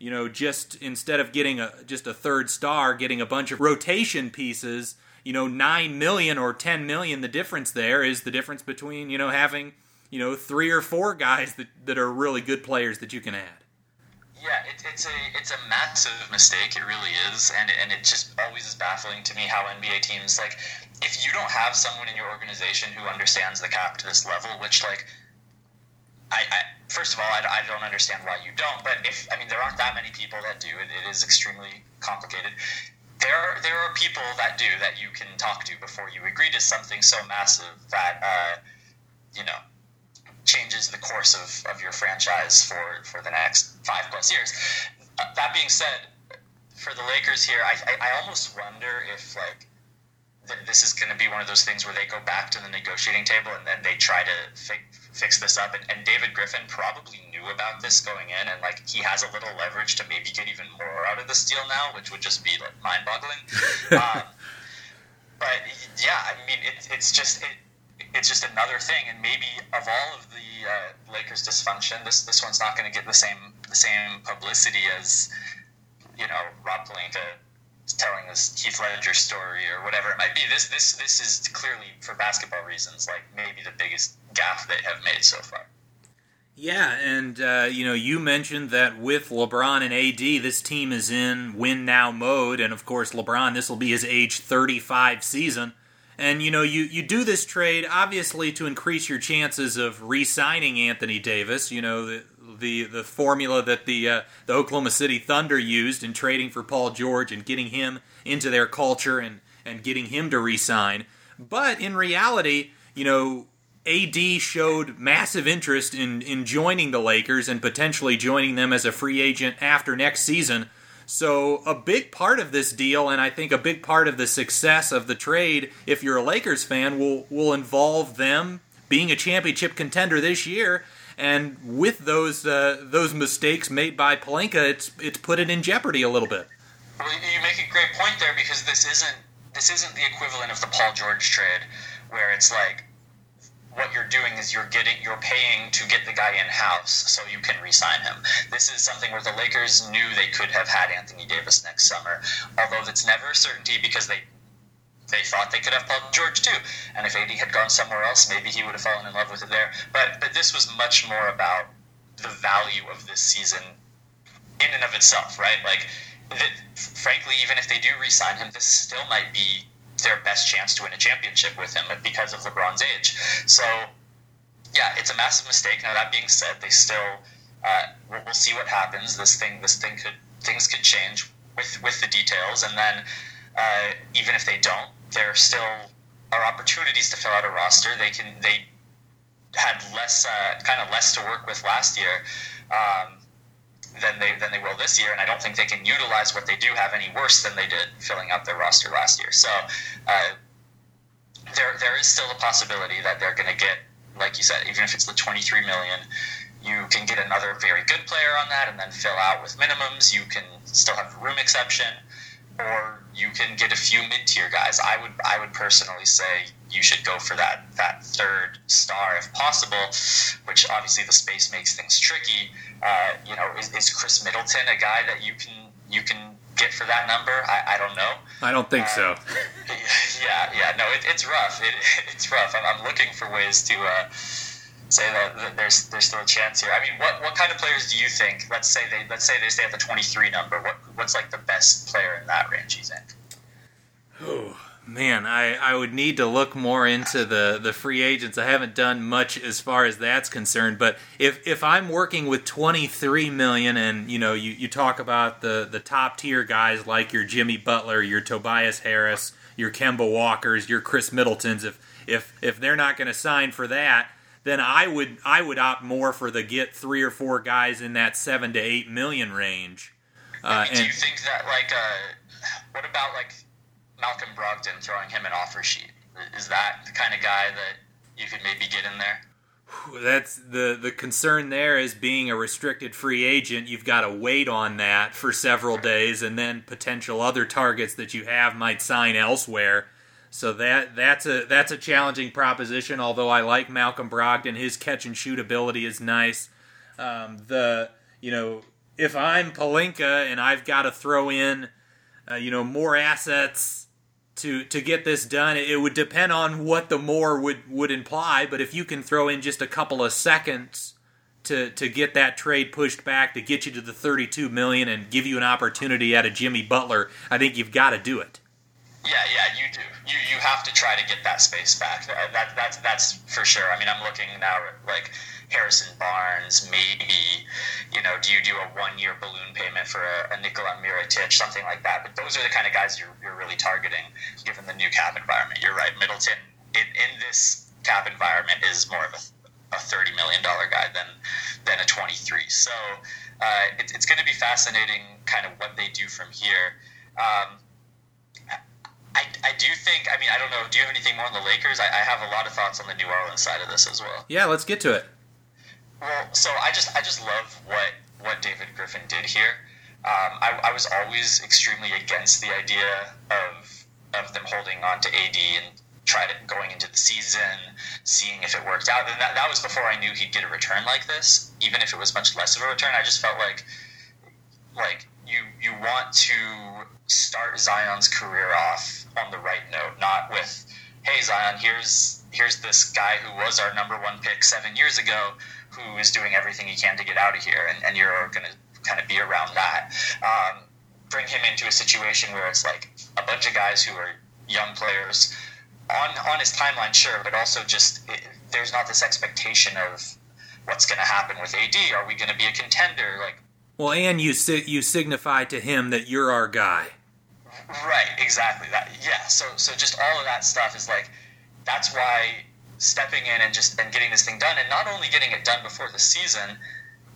you know, just instead of getting a just a third star, getting a bunch of rotation pieces, you know, 9 million or 10 million, the difference there is the difference between, you know, having, you know, three or four guys that, that are really good players that you can add. Yeah, it, it's a it's a massive mistake. It really is, and and it just always is baffling to me how NBA teams like if you don't have someone in your organization who understands the cap to this level, which like I, I first of all, I, I, don't understand why you don't. But if I mean, there aren't that many people that do. It, it is extremely complicated. There are there are people that do that you can talk to before you agree to something so massive that uh, you know changes the course of, of your franchise for, for the next five plus years. Uh, that being said, for the Lakers here, I, I, I almost wonder if like this is going to be one of those things where they go back to the negotiating table and then they try to fi- fix this up. And, and, David Griffin probably knew about this going in, and like he has a little leverage to maybe get even more out of this deal now, which would just be like mind boggling. um, but yeah, I mean, it, it's just it, it's just another thing. And maybe of all of the uh, Lakers' dysfunction, this this one's not going to get the same the same publicity as you know Rob Pelinka telling this Heath Ledger story or whatever it might be. This this this is clearly for basketball reasons like maybe the biggest gaffe they have made so far. Yeah, and uh, you know you mentioned that with LeBron and AD, this team is in win now mode, and of course LeBron, this will be his age 35 season. And you know, you, you do this trade obviously to increase your chances of re-signing Anthony Davis. You know, the the, the formula that the uh, the Oklahoma City Thunder used in trading for Paul George and getting him into their culture and and getting him to re-sign. But in reality, you know, AD showed massive interest in in joining the Lakers and potentially joining them as a free agent after next season. So, a big part of this deal, and I think a big part of the success of the trade, if you're a Lakers fan, will, will involve them being a championship contender this year. And with those uh, those mistakes made by Pelinka, it's it's put it in jeopardy a little bit. You make a great point there because this isn't this isn't the equivalent of the Paul George trade, where it's like what you're doing is you're getting you're paying to get the guy in house so you can re-sign him. This is something where the Lakers knew they could have had Anthony Davis next summer, although it's never a certainty because they they thought they could have Paul George too. And if AD had gone somewhere else, maybe he would have fallen in love with it there. But but this was much more about the value of this season in and of itself, right? Like, frankly, even if they do re-sign him, this still might be their best chance to win a championship with him because of LeBron's age. So, yeah, it's a massive mistake. Now that being said, they still uh, we'll, see what happens. This thing, this thing could things could change with with the details, and then uh, even if they don't, there still are opportunities to fill out a roster. They can they had less uh, kind of less to work with last year. Um, than they than they will this year, and I don't think they can utilize what they do have any worse than they did filling out their roster last year. So uh, there there is still a possibility that they're going to get, like you said, even if it's the twenty three million, you can get another very good player on that, and then fill out with minimums. You can still have room exception, or you can get a few mid tier guys. I would I would personally say you should go for that that third star if possible, which obviously the space makes things tricky. Uh, you know, is, is, Khris Middleton a guy that you can you can get for that number? I, I don't know. I don't think uh, so. Yeah, yeah, no, it, it's rough. It, it's rough. I'm, I'm, looking for ways to. Uh, say that, that, there's there's still a chance here. I mean, what, what kind of players do you think? Let's say they let's say they stay at the 23 number. What what's like the best player in that range? You think? Oh, Man, I, I would need to look more into the, the free agents. I haven't done much as far as that's concerned. But if if I'm working with 23 million, and you know you, you talk about the, the top tier guys like your Jimmy Butler, your Tobias Harris, your Kemba Walkers, your Khris Middletons, if if if they're not going to sign for that, then I would I would opt more for the get three or four guys in that seven to eight million range. Uh, do you think that like uh, what about like Malcolm Brogdon throwing him an offer sheet. Is that the kind of guy that you could maybe get in there? That's the the concern there is being a restricted free agent. You've got to wait on that for several days, and then potential other targets that you have might sign elsewhere. So that that's a that's a challenging proposition. Although I like Malcolm Brogdon, his catch and shoot ability is nice. Um, the you know if I'm Pelinka and I've got to throw in uh, you know more assets to to get this done. It would depend on what the more would would imply, but if you can throw in just a couple of seconds to to get that trade pushed back to get you to the 32 million and give you an opportunity at a Jimmy Butler, I think you've got to do it. Yeah, yeah, you do. You you have to try to get that space back. That, that that's that's for sure. I mean, I'm looking now like Harrison Barnes, maybe, you know, do you do a one year balloon payment for a, a Nikola Mirotic, something like that? But those are the kind of guys you're, you're really targeting given the new cap environment. You're right. Middleton, in, in this cap environment, is more of a, a $30 million guy than, than a 23. So uh, it, it's going to be fascinating kind of what they do from here. Um, I, I do think, I mean, I don't know, do you have anything more on the Lakers? I, I have a lot of thoughts on the New Orleans side of this as well. Yeah, let's get to it. Well, so I just I just love what what David Griffin did here. Um, I, I was always extremely against the idea of of them holding on to AD and try to going into the season, seeing if it worked out. And that, that was before I knew he'd get a return like this, even if it was much less of a return. I just felt like like you you want to start Zion's career off on the right note, not with, hey Zion, here's here's this guy who was our number one pick seven years ago who is doing everything he can to get out of here, and, and you're going to kind of be around that. Um, bring him into a situation where it's like a bunch of guys who are young players on on his timeline, sure, but also just it, there's not this expectation of what's going to happen with AD. Are we going to be a contender? Like, well, and you you signify to him that you're our guy. Right, exactly. That yeah. So so just all of that stuff is like that's why stepping in and just and getting this thing done, and not only getting it done before the season,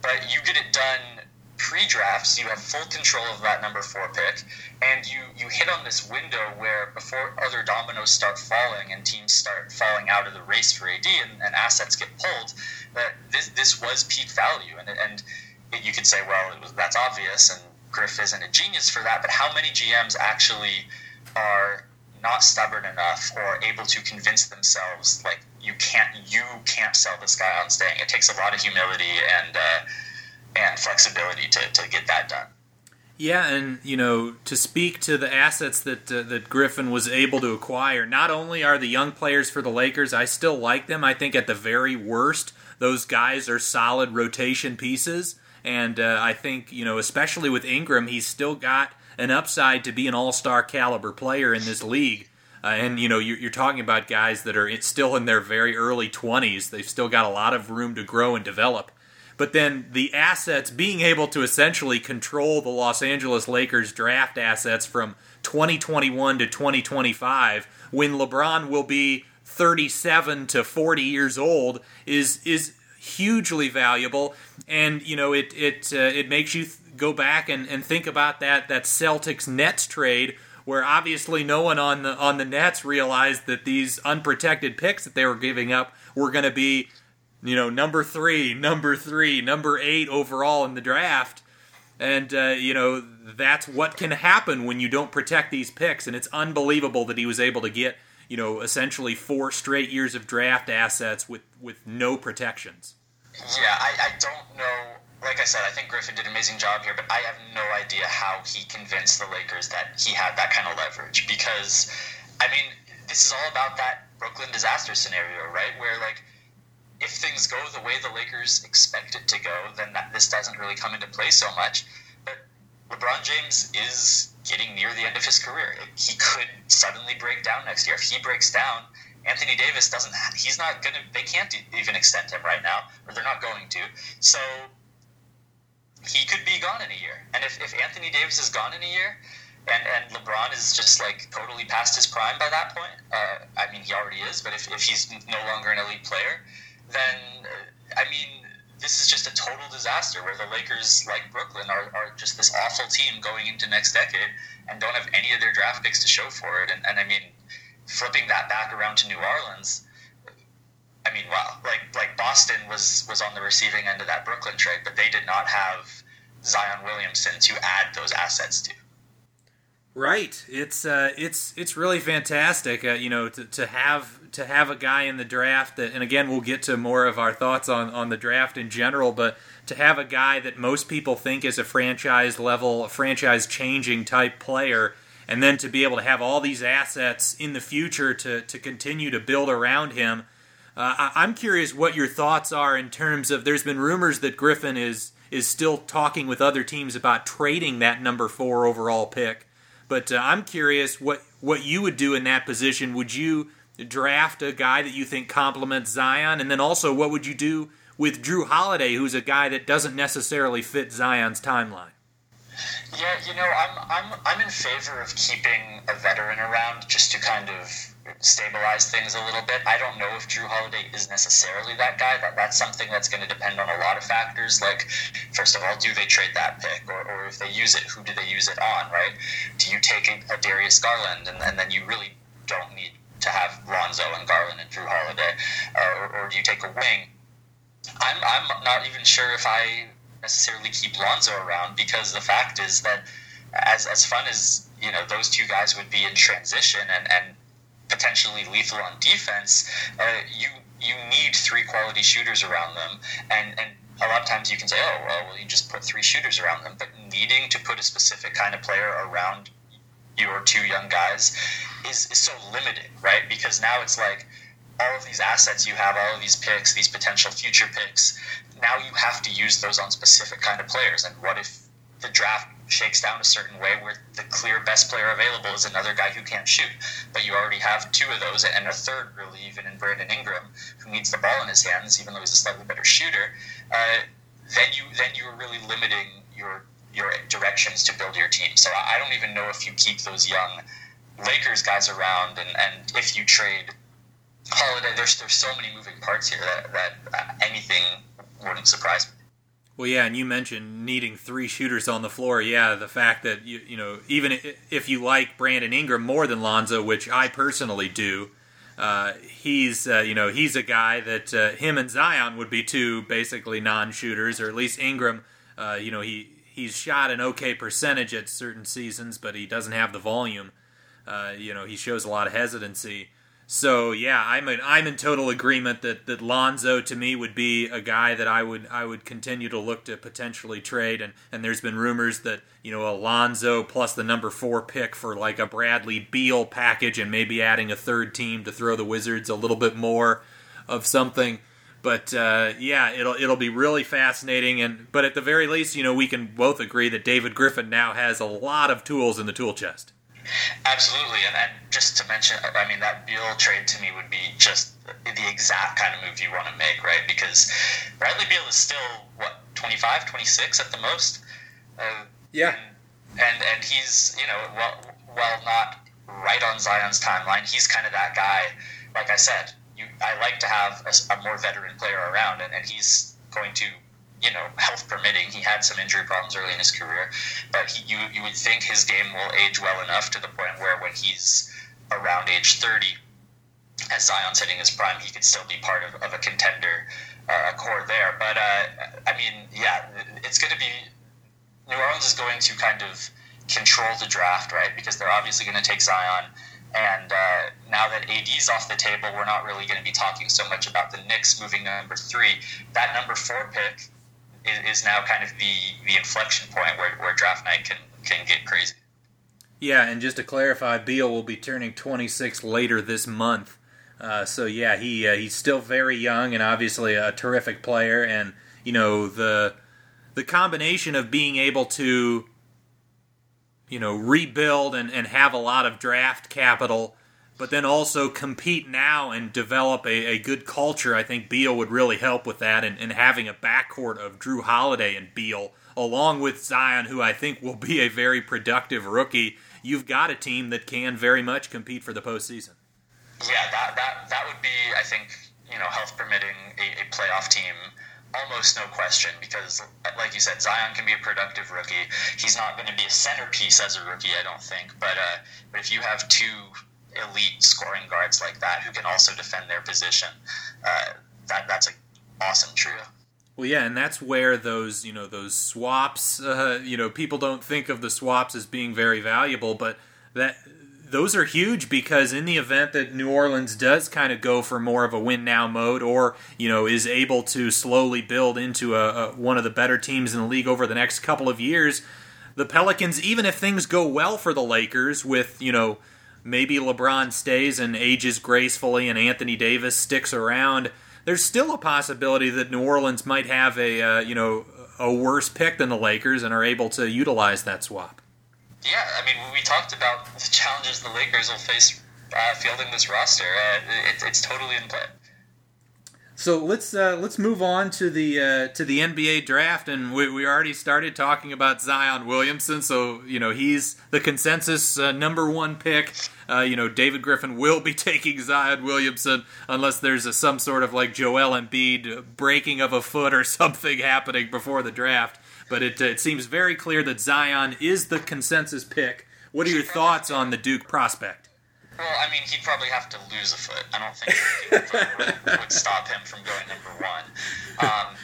but you get it done pre-drafts. You have full control of that number four pick, and you you hit on this window where before other dominoes start falling and teams start falling out of the race for AD and, and assets get pulled, that this this was peak value, and and you could say, well, was, that's obvious, and Griff isn't a genius for that, but how many GMs actually are not stubborn enough or able to convince themselves like you can't you can't sell this guy on staying. It takes a lot of humility and uh, and flexibility to, to get that done. Yeah, and you know, to speak to the assets that uh, that Griffin was able to acquire, not only are the young players for the Lakers, I still like them. I think at the very worst, those guys are solid rotation pieces, and uh, I think you know, especially with Ingram, he's still got an upside to be an all-star caliber player in this league. Uh, and you know, you're, you're, talking about guys that are still in their very early 20s. They've still got a lot of room to grow and develop. But then the assets, being able to essentially control the Los Angeles Lakers draft assets from 2021 to 2025, when LeBron will be 37 to 40 years old, is is hugely valuable. And you know, it it uh, it makes you. Th- go back and, and think about that that Celtics Nets trade where obviously no one on the on the Nets realized that these unprotected picks that they were giving up were going to be, you know, number three, number three, number eight overall in the draft, and uh, you know that's what can happen when you don't protect these picks, and it's unbelievable that he was able to get you know essentially four straight years of draft assets with with no protections. Yeah, I, I don't know like I said, I think Griffin did an amazing job here, but I have no idea how he convinced the Lakers that he had that kind of leverage. Because, I mean, this is all about that Brooklyn disaster scenario, right? Where, like, if things go the way the Lakers expect it to go, then that, this doesn't really come into play so much. But LeBron James is getting near the end of his career. He could suddenly break down next year. If he breaks down, Anthony Davis doesn't. He's not gonna. They can't even extend him right now, or they're not going to. So he could be gone in a year. And if, if Anthony Davis is gone in a year, and, and LeBron is just like totally past his prime by that point, uh, I mean, he already is, but if, if he's no longer an elite player, then, uh, I mean, this is just a total disaster where the Lakers, like Brooklyn, are, are just this awful team going into next decade and don't have any of their draft picks to show for it. And, and I mean, flipping that back around to New Orleans, I mean, wow, like like Boston was was on the receiving end of that Brooklyn trade, but they did not have Zion Williamson to add those assets to. Right. It's uh, it's it's really fantastic. Uh, you know, to, to have to have a guy in the draft that, and again, we'll get to more of our thoughts on on the draft in general, but to have a guy that most people think is a franchise level, franchise changing type player, and then to be able to have all these assets in the future to to continue to build around him uh, I, am curious what your thoughts are in terms of. There's been rumors that Griffin is is still talking with other teams about trading that number four overall pick, but uh, I'm curious what what you would do in that position. Would you draft a guy that you think complements Zion, and then also what would you do with Jrue Holiday, who's a guy that doesn't necessarily fit Zion's timeline? Yeah, you know, I'm I'm I'm in favor of keeping a veteran around just to kind of stabilize things a little bit. I don't know if Jrue Holiday is necessarily that guy. That that's something that's going to depend on a lot of factors. Like, first of all, do they trade that pick, or, or if they use it, who do they use it on? Right? Do you take a, Darius Garland, and, and then you really don't need to have Lonzo and Garland and Jrue Holiday, uh, or, or do you take a wing? I'm I'm not even sure if I necessarily keep Lonzo around because the fact is that as as fun as you know those two guys would be in transition and and potentially lethal on defense, uh, you you need three quality shooters around them, and and a lot of times you can say, oh well, well you just put three shooters around them, but needing to put a specific kind of player around your two young guys is, is so limiting, right? Because now it's like all of these assets you have, all of these picks, these potential future picks, now you have to use those on specific kind of players. And what if the draft shakes down a certain way where the clear best player available is another guy who can't shoot, but you already have two of those and a third, really, even in Brandon Ingram, who needs the ball in his hands, even though he's a slightly better shooter. Uh, then you then you're really limiting your your directions to build your team. So I don't even know if you keep those young Lakers guys around, and, and if you trade Holiday, there's there's so many moving parts here that that anything wouldn't surprise me. Well, yeah, and you mentioned needing three shooters on the floor. Yeah, the fact that you you know even if you like Brandon Ingram more than Lonzo, which I personally do, uh, he's uh, you know he's a guy that uh, him and Zion would be two basically non-shooters, or at least Ingram. Uh, you know he he's shot an okay percentage at certain seasons, but he doesn't have the volume. Uh, you know he shows a lot of hesitancy. So yeah, I'm in, I'm in total agreement that, that Lonzo to me would be a guy that I would I would continue to look to potentially trade and, and there's been rumors that you know Alonzo plus the number four pick for like a Bradley Beal package and maybe adding a third team to throw the Wizards a little bit more of something. But uh, yeah, it'll it'll be really fascinating and but at the very least, you know, we can both agree that David Griffin now has a lot of tools in the tool chest. Absolutely, and, and just to mention, I mean, that Beal trade to me would be just the exact kind of move you want to make, right? Because Bradley Beal is still, what, 25, 26 at the most? Uh, yeah. And, and, and he's, you know, well, well, not right on Zion's timeline, he's kind of that guy, like I said, you, I like to have a, a more veteran player around, and, and he's going to you know, health permitting, he had some injury problems early in his career, but he, you you would think his game will age well enough to the point where when he's around age 30, as Zion's hitting his prime, he could still be part of, of a contender uh, core there. But uh, I mean, yeah, it's going to be New Orleans is going to kind of control the draft, right? Because they're obviously going to take Zion. And uh, now that AD's off the table, we're not really going to be talking so much about the Knicks moving number three. That number four pick is, is now kind of the, the inflection point where, where draft night can, can get crazy. Yeah, and just to clarify, Beal will be turning 26 later this month. Uh, so yeah, he uh, he's still very young and obviously a terrific player. And you know the the combination of being able to you know rebuild and, and have a lot of draft capital but then also compete now and develop a, a good culture. I think Beal would really help with that, and, and having a backcourt of Jrue Holiday and Beal, along with Zion, who I think will be a very productive rookie. You've got a team that can very much compete for the postseason. Yeah, that that that would be, I think, you know, health permitting, a, a playoff team almost no question because like you said zion can be a productive rookie he's not going to be a centerpiece as a rookie i don't think but uh, but if you have two elite scoring guards like that who can also defend their position. Uh, that that's an awesome trio. Well, yeah, and that's where those you know those swaps. Uh, you know, people don't think of the swaps as being very valuable, but that those are huge because in the event that New Orleans does kind of go for more of a win now mode, or you know is able to slowly build into a, a one of the better teams in the league over the next couple of years, the Pelicans, even if things go well for the Lakers with you know maybe LeBron stays and ages gracefully and Anthony Davis sticks around, there's still a possibility that New Orleans might have a uh, you know a worse pick than the Lakers and are able to utilize that swap. Yeah, I mean, we talked about the challenges the Lakers will face uh, fielding this roster. Uh, it, it's totally in play. So let's uh, let's move on to the uh, to the NBA draft, and we, we already started talking about Zion Williamson. So you know he's the consensus uh, number one pick. Uh, you know David Griffin will be taking Zion Williamson unless there's a, some sort of like Joel Embiid breaking of a foot or something happening before the draft. But it it seems very clear that Zion is the consensus pick. What are your thoughts on the Duke prospect? Well, I mean, he'd probably have to lose a foot. I don't think would, would stop him from going number one. Um,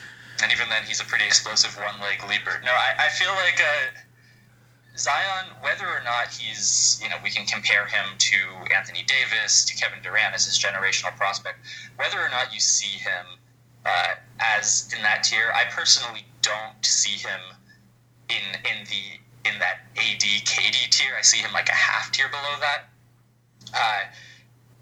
and even then, he's a pretty explosive one-leg leaper. No, I, I feel like uh, Zion, whether or not he's, you know, we can compare him to Anthony Davis, to Kevin Durant as his generational prospect, whether or not you see him uh, as in that tier, I personally don't see him in in the in that AD KD tier. I see him like a half tier below that. Uh,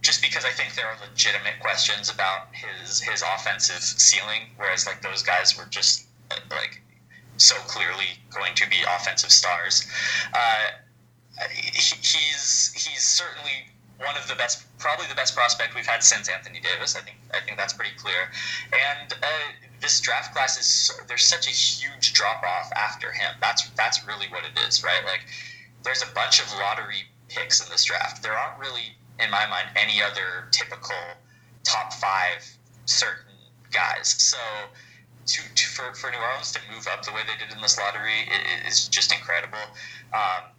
just because I think there are legitimate questions about his his offensive ceiling, whereas like those guys were just like so clearly going to be offensive stars. Uh, he's he's certainly one of the best, probably the best prospect we've had since Anthony Davis. I think I think that's pretty clear. And uh, this draft class is there's such a huge drop off after him. That's that's really what it is, right? Like there's a bunch of lottery picks in this draft. There aren't really, in my mind, any other typical top five certain guys. So to, to for, for New Orleans to move up the way they did in this lottery is just incredible. Um,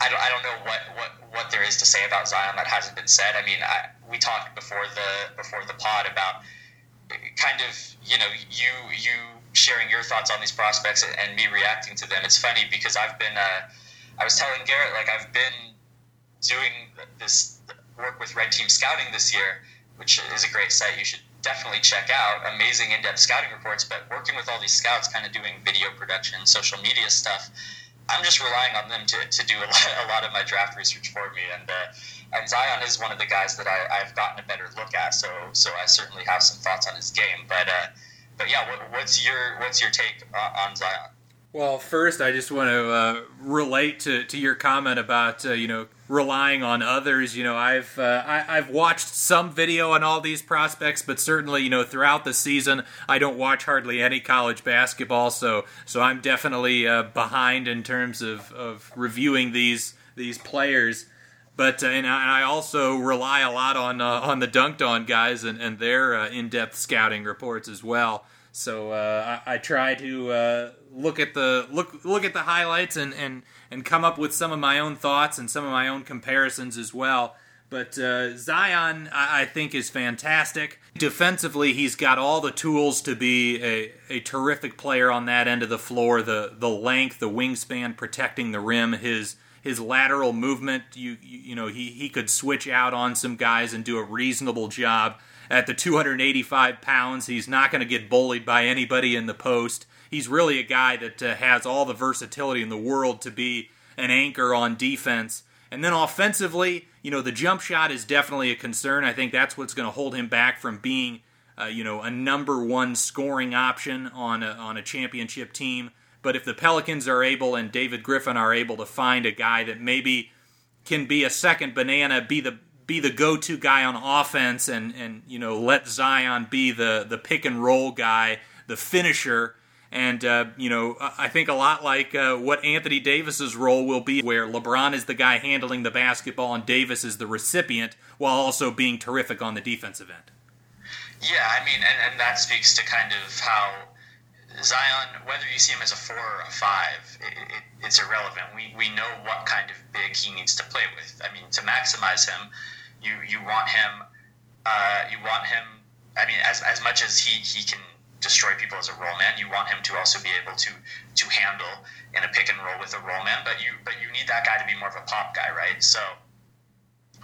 I don't, I don't know what, what, what there is to say about Zion that hasn't been said. I mean, I, we talked before the before the pod about kind of you know you you sharing your thoughts on these prospects and me reacting to them. It's funny because I've been uh, I was telling Garrett like I've been doing this work with Red Team Scouting this year, which is a great site you should definitely check out. Amazing in-depth scouting reports, but working with all these scouts, kind of doing video production, social media stuff. I'm just relying on them to, to do a lot, a lot of my draft research for me, and uh, and Zion is one of the guys that I, I've gotten a better look at. So so I certainly have some thoughts on his game, but uh, but yeah, what, what's your what's your take on Zion? Well, first, I just want to uh, relate to, to your comment about uh, you know relying on others. You know, I've uh, I, have watched some video on all these prospects, but certainly you know throughout the season, I don't watch hardly any college basketball. So so I'm definitely uh, behind in terms of, of reviewing these these players. But uh, and I also rely a lot on uh, on the Dunked On guys and, and their in depth scouting reports as well. So uh, I, I, try to uh, look at the look look at the highlights and, and and come up with some of my own thoughts and some of my own comparisons as well. But uh, Zion, I, I, think, is fantastic. Defensively, he's got all the tools to be a, a terrific player on that end of the floor. The the length, the wingspan, protecting the rim, his his lateral movement. You you, you know he he could switch out on some guys and do a reasonable job at the 285 pounds. He's not going to get bullied by anybody in the post. He's really a guy that uh, has all the versatility in the world to be an anchor on defense. And then offensively, you know, the jump shot is definitely a concern. I think that's what's going to hold him back from being, uh, you know, a number one scoring option on a, on a championship team. But if the Pelicans are able and David Griffin are able to find a guy that maybe can be a second banana, be the be the go-to guy on offense and and you know let Zion be the the pick and roll guy, the finisher. And uh, you know, I think a lot like uh, what Anthony Davis's role will be, where LeBron is the guy handling the basketball and Davis is the recipient, while also being terrific on the defensive end. Yeah, I mean, and, and that speaks to kind of how Zion, whether you see him as a four or a five, it, it, it's irrelevant. We, we know what kind of big he needs to play with. I mean, to maximize him, you you want him. Uh, you want him. I mean, as as much as he he can destroy people as a roll man, you want him to also be able to to handle in a pick and roll with a roll man. But you but you need that guy to be more of a pop guy, right? So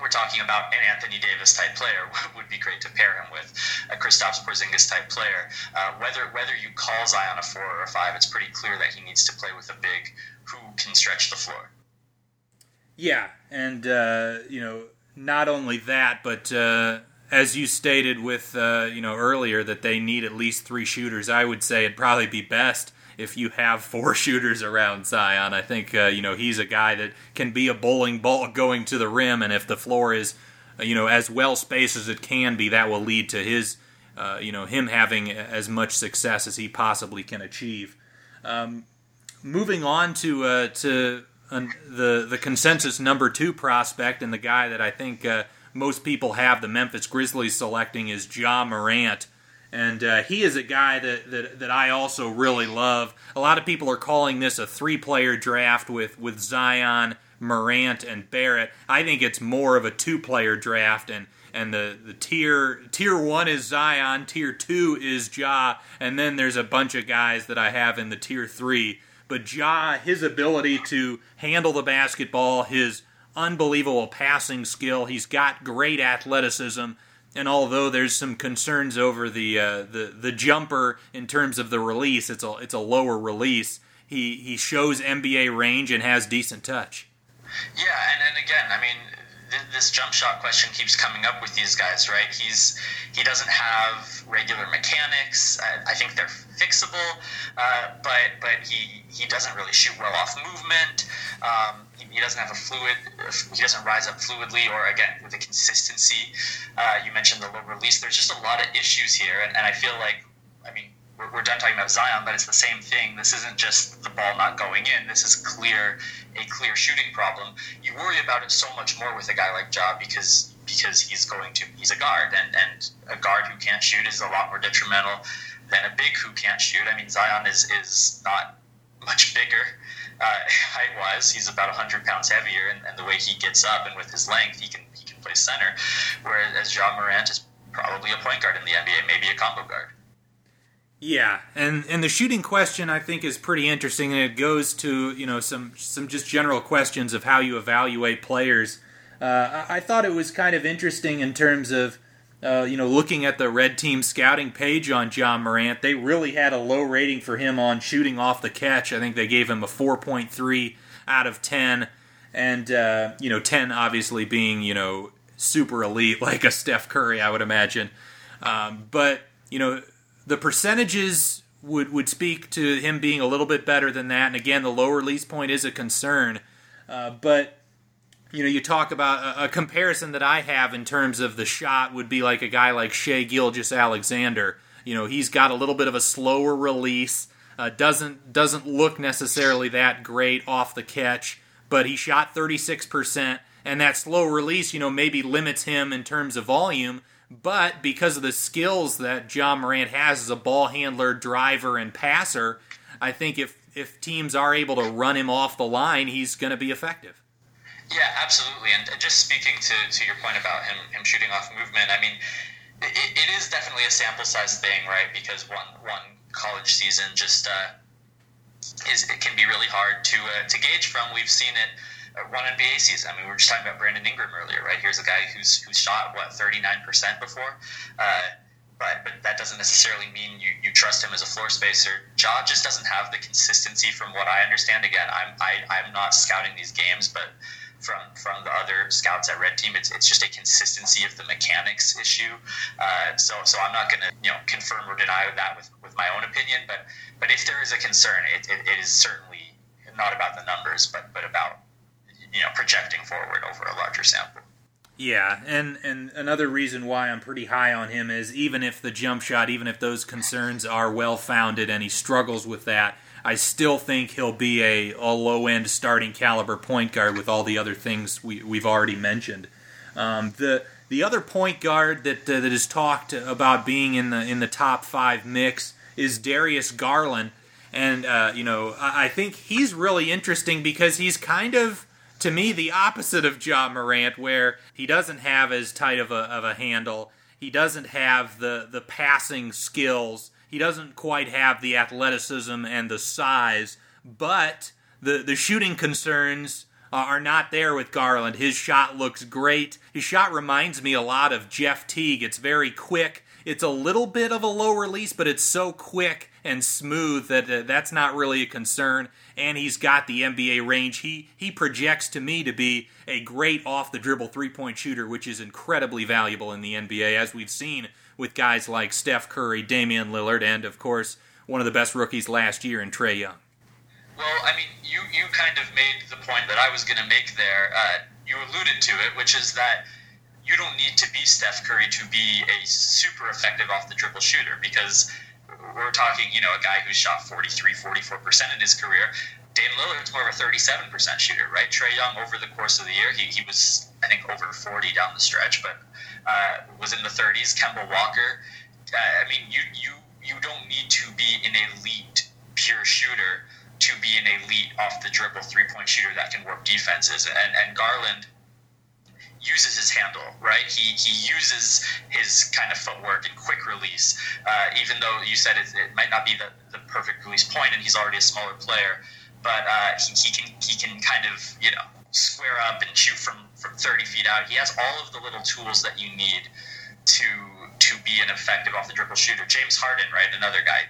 we're talking about an Anthony Davis type player would be great to pair him with a Kristaps Porzingis type player. Uh, whether whether you call Zion a four or a five, it's pretty clear that he needs to play with a big who can stretch the floor. Yeah, and uh, you know not only that, but uh, as you stated with uh, you know earlier that they need at least three shooters. I would say it'd probably be best if you have four shooters around Zion. I think uh, you know he's a guy that can be a bowling ball going to the rim, and if the floor is uh, you know as well spaced as it can be, that will lead to his uh, you know him having as much success as he possibly can achieve. Um, moving on to uh, to the the consensus number two prospect and the guy that I think uh, most people have the Memphis Grizzlies selecting is Ja Morant. And uh, he is a guy that, that, that I also really love. A lot of people are calling this a three player draft with, with Zion, Morant, and Barrett. I think it's more of a two player draft, and, and the, the tier tier one is Zion, tier two is Ja, and then there's a bunch of guys that I have in the tier three. But Ja, his ability to handle the basketball, his unbelievable passing skill, he's got great athleticism and although there's some concerns over the uh, the the jumper in terms of the release, it's a it's a lower release. He he shows NBA range and has decent touch. Yeah, and then again, I mean, this jump shot question keeps coming up with these guys, right? He's he doesn't have regular mechanics. I, I think they're fixable, uh, but but he he doesn't really shoot well off movement. Um, he doesn't have a fluid, he doesn't rise up fluidly, or again with the consistency. Uh, you mentioned the low release. There's just a lot of issues here, and, and I feel like, I mean, we're, we're, done talking about Zion, but it's the same thing. This isn't just the ball not going in. This is clear, a clear shooting problem. You worry about it so much more with a guy like Ja because because he's going to he's a guard, and and a guard who can't shoot is a lot more detrimental than a big who can't shoot. I mean, Zion is is not much bigger uh, height wise. He's about 100 pounds heavier, and, and, the way he gets up and with his length, he can he can play center. Whereas Ja Morant is probably a point guard in the NBA, maybe a combo guard. Yeah, and and the shooting question I think is pretty interesting, and it goes to you know some some just general questions of how you evaluate players. Uh, I thought it was kind of interesting in terms of uh, you know, looking at the red team scouting page on Ja Morant, they really had a low rating for him on shooting off the catch. I think they gave him a 4.3 out of 10, and uh, you know, 10 obviously being you know super elite like a Steph Curry, I would imagine. Um, but you know, the percentages would would speak to him being a little bit better than that. And again, the low release point is a concern, uh, but you know, you talk about a, a, comparison that I have in terms of the shot would be like a guy like Shai Gilgeous-Alexander. You know, he's got a little bit of a slower release, uh, doesn't doesn't look necessarily that great off the catch, but he shot 36%, and that slow release, you know, maybe limits him in terms of volume. But because of the skills that Ja Morant has as a ball handler, driver, and passer, I think if if teams are able to run him off the line, he's going to be effective. Yeah, absolutely. And just speaking to, to your point about him him shooting off movement, I mean, it, it is definitely a sample size thing, right? Because one one college season just uh, is it can be really hard to uh, to gauge from. We've seen it one NBA season. I mean, we were just talking about Brandon Ingram earlier, right? Here's a guy who's who's shot what 39 percent before. Uh, but, but that doesn't necessarily mean you, you trust him as a floor spacer. Ja just doesn't have the consistency from what I understand. Again, I'm I, I'm not scouting these games, but from from the other scouts at Red Team. It's, it's just a consistency of the mechanics issue. Uh, so so I'm not going to you know confirm or deny that with, with my own opinion. But but if there is a concern, it, it, it is certainly not about the numbers, but but about you know projecting forward over a larger sample. Yeah, and and another reason why I'm pretty high on him is even if the jump shot, even if those concerns are well founded, and he struggles with that, I still think he'll be a, a low end starting caliber point guard with all the other things we, we've already mentioned. Um, the the other point guard that uh, that is talked about being in the in the top five mix is Darius Garland, and uh, you know I, I think he's really interesting because he's kind of to me the opposite of Ja Morant, where he doesn't have as tight of a of a handle, he doesn't have the the passing skills he doesn't quite have the athleticism and the size, but the the shooting concerns are not there with Garland. His shot looks great. His shot reminds me a lot of Jeff Teague. It's very quick. It's a little bit of a low release, but it's so quick and smooth that uh, that's not really a concern. And he's got the NBA range. He he projects to me to be a great off the dribble three point shooter, which is incredibly valuable in the NBA, as we've seen with guys like Steph Curry, Damian Lillard, and of course one of the best rookies last year in Trae Young. Well, I mean, you, you kind of made the point that I was going to make there. Uh, you alluded to it, which is that you don't need to be Steph Curry to be a super effective off the dribble shooter because we're talking, you know, a guy who's shot 43, 44% in his career. Dame Lillard's more of a 37% shooter, right? Trae Young, over the course of the year, he, he was, I think, over 40 down the stretch, but uh, was in the 30s. Kemba Walker, uh, I mean, you, you, you don't need to be an elite pure shooter to be an elite off the dribble three point shooter that can work defenses. And, and Garland uses his handle, right? He, he uses his kind of footwork and quick release, uh, even though you said it, it, might not be the, the perfect release point and he's already a smaller player. But uh, he, he, can, he can kind of, you know, square up and shoot from, from 30 feet out. He has all of the little tools that you need to to be an effective off the dribble shooter. James Harden, right? Another guy,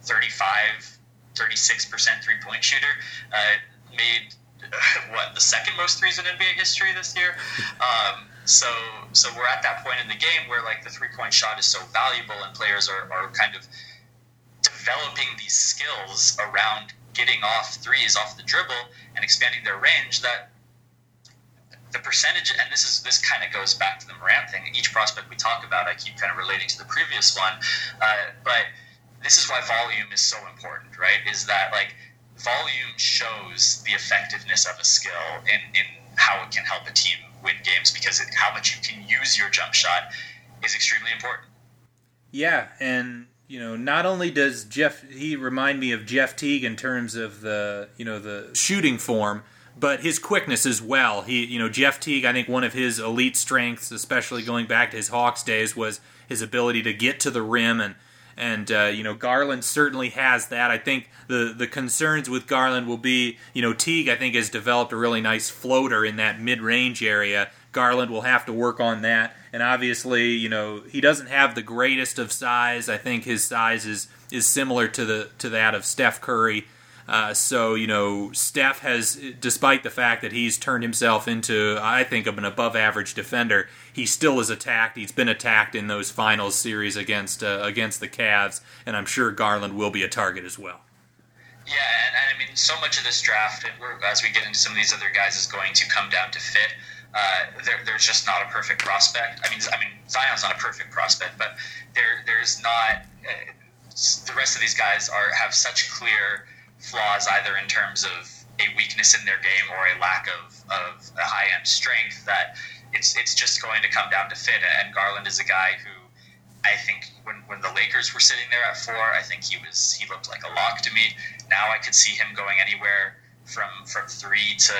35 36% three point shooter. Uh, made what the second most threes in NBA history this year. Um, so so we're at that point in the game where like the three point shot is so valuable and players are, are kind of developing these skills around getting off threes off the dribble and expanding their range that the percentage and this is this kind of goes back to the Morant thing. Each prospect we talk about, I keep kind of relating to the previous one, uh, but this is why volume is so important, right? Is that like volume shows the effectiveness of a skill in, in how it can help a team win games because it, how much you can use your jump shot is extremely important. Yeah, and you know, not only does Jeff he remind me of Jeff Teague in terms of the you know the shooting form, but his quickness as well. He you know Jeff Teague, I think one of his elite strengths, especially going back to his Hawks days, was his ability to get to the rim and and uh, you know Garland certainly has that. I think the the concerns with Garland will be you know Teague I think has developed a really nice floater in that mid range area. Garland will have to work on that, and obviously you know he doesn't have the greatest of size. I think his size is is similar to the to that of Steph Curry. Uh, so you know, Steph has, despite the fact that he's turned himself into, I think, of an above-average defender, he still is attacked. He's been attacked in those finals series against uh, against the Cavs, and I'm sure Garland will be a target as well. Yeah, and, and I mean, so much of this draft, as we get into some of these other guys, is going to come down to fit. Uh, there, there's just not a perfect prospect. I mean, I mean, Zion's not a perfect prospect, but there, there's not. Uh, the rest of these guys are have such clear flaws either in terms of a weakness in their game or a lack of, of a high end strength that it's it's just going to come down to fit. And Garland is a guy who I think when, when the Lakers were sitting there at four, I think he was he looked like a lock to me. Now I could see him going anywhere from from three to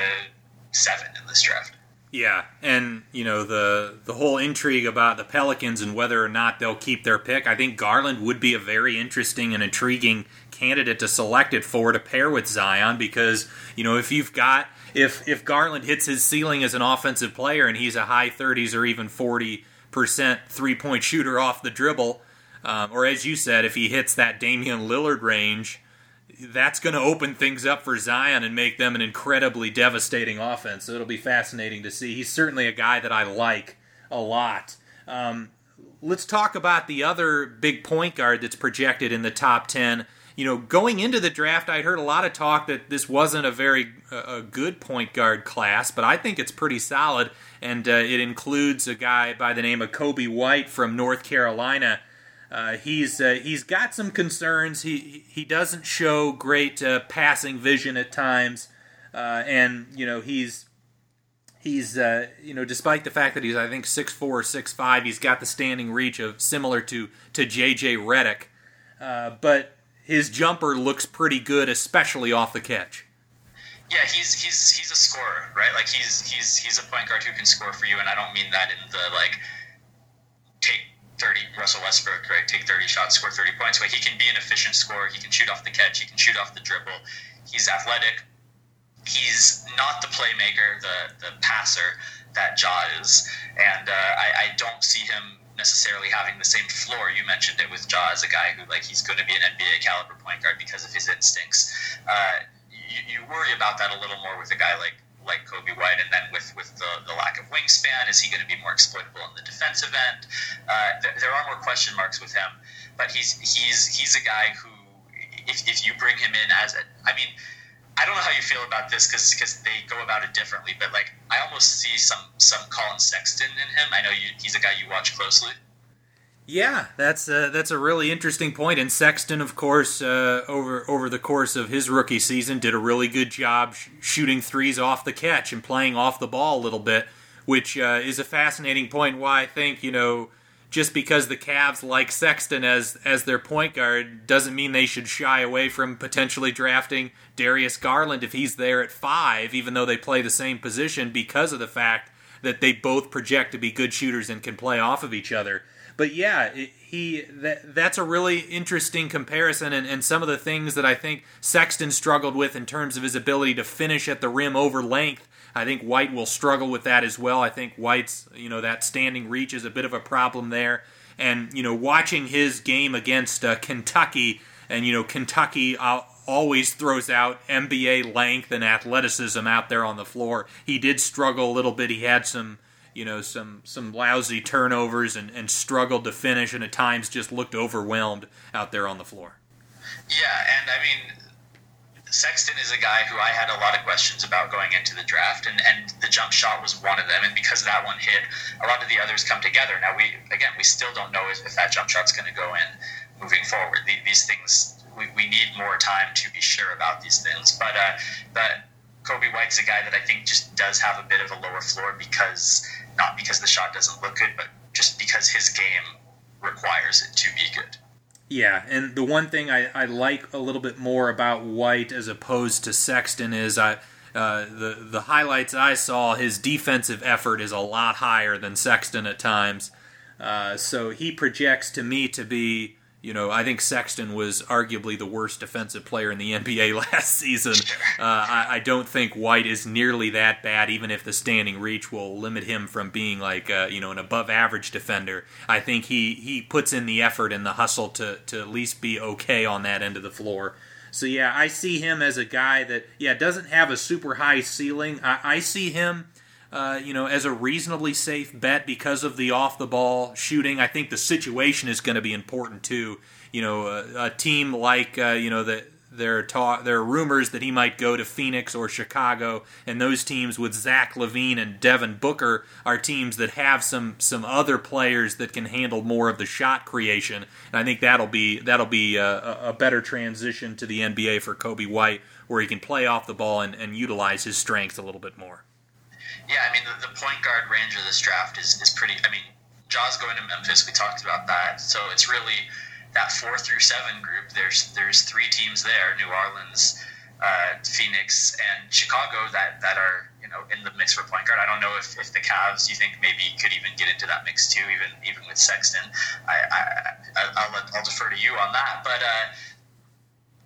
seven in this draft. Yeah, and you know the the whole intrigue about the Pelicans and whether or not they'll keep their pick. I think Garland would be a very interesting and intriguing candidate to select it for to pair with Zion because you know if you've got if if Garland hits his ceiling as an offensive player and he's a high 30s or even 40 percent three point shooter off the dribble, um, or as you said, if he hits that Damian Lillard range, that's going to open things up for Zion and make them an incredibly devastating offense. So it'll be fascinating to see. He's certainly a guy that I like a lot. Um, let's talk about the other big point guard that's projected in the top 10. You know, going into the draft, I'd heard a lot of talk that this wasn't a very uh, a good point guard class, but I think it's pretty solid, and uh, it includes a guy by the name of Coby White from North Carolina. Uh, he's uh, he's got some concerns. He he doesn't show great uh, passing vision at times, uh, and you know he's he's uh, you know despite the fact that he's I think six four six five, he's got the standing reach of similar to to JJ Redick, uh, but his jumper looks pretty good, especially off the catch. Yeah, he's he's he's a scorer, right? Like he's he's he's a point guard who can score for you, and I don't mean that in the like take 30 Russell Westbrook, right? Take 30 shots, score 30 points. But he can be an efficient scorer. He can shoot off the catch. He can shoot off the dribble. He's athletic. He's not the playmaker, the the passer that Ja is, and uh, I, I don't see him necessarily having the same floor. You mentioned it with Ja as a guy who like he's going to be an NBA caliber point guard because of his instincts. Uh, you, you worry about that a little more with a guy like like Coby White, and then with with the, the lack of wingspan, is he going to be more exploitable on the defensive end? Uh, th- there are more question marks with him, but he's he's he's a guy who if, if you bring him in as a, I mean, I don't know how you feel about this because because they go about it differently, but like I almost see some some Collin Sexton in him. I know you, he's a guy you watch closely. Yeah, that's a, that's a really interesting point. And Sexton, of course, uh, over over the course of his rookie season, did a really good job sh- shooting threes off the catch and playing off the ball a little bit, which uh, is a fascinating point. Why I think you know just because the Cavs like Sexton as as their point guard doesn't mean they should shy away from potentially drafting Darius Garland if he's there at five, even though they play the same position because of the fact that they both project to be good shooters and can play off of each other but yeah, he that, that's a really interesting comparison, and, and some of the things that I think Sexton struggled with in terms of his ability to finish at the rim over length. I think White will struggle with that as well. I think White's you know that standing reach is a bit of a problem there, and you know watching his game against uh, Kentucky, and you know Kentucky. Uh, always throws out NBA length and athleticism out there on the floor. He did struggle a little bit. He had some you know some some lousy turnovers and, and struggled to finish and at times just looked overwhelmed out there on the floor. Yeah, and I mean Sexton is a guy who I had a lot of questions about going into the draft, and, and the jump shot was one of them. And because that one hit, a lot of the others come together. Now we again we still don't know if, if that jump shot's going to go in moving forward. The, these things we, we need more time to be sure about these things, but uh, but Coby White's a guy that I think just does have a bit of a lower floor because not because the shot doesn't look good, but just because his game requires it to be good. Yeah, and the one thing I, I like a little bit more about White as opposed to Sexton is I uh, the the highlights I saw his defensive effort is a lot higher than Sexton at times. Uh, so he projects to me to be you know, I think Sexton was arguably the worst defensive player in the NBA last season. Uh, I, I, don't think White is nearly that bad, even if the standing reach will limit him from being like, uh, you know, an above average defender. I think he, he puts in the effort and the hustle to, to at least be okay on that end of the floor. So, yeah, I see him as a guy that, yeah, doesn't have a super high ceiling. I, I see him uh, you know, as a reasonably safe bet because of the off the ball shooting. I think the situation is going to be important too. You know, a, a team like uh, you know that there are ta- there are rumors that he might go to Phoenix or Chicago, and those teams with Zach LaVine and Devin Booker are teams that have some some other players that can handle more of the shot creation. And I think that'll be that'll be a, a better transition to the NBA for Coby White, where he can play off the ball and, and utilize his strengths a little bit more. Yeah, I mean the, the point guard range of this draft is, is pretty. I mean, Ja's going to Memphis. We talked about that, so it's really that four through seven group. There's there's three teams there: New Orleans, uh, Phoenix, and Chicago that that are you know in the mix for point guard. I don't know if, if the Cavs you think maybe could even get into that mix too, even even with Sexton. I, I, will I'll defer to you on that, but uh,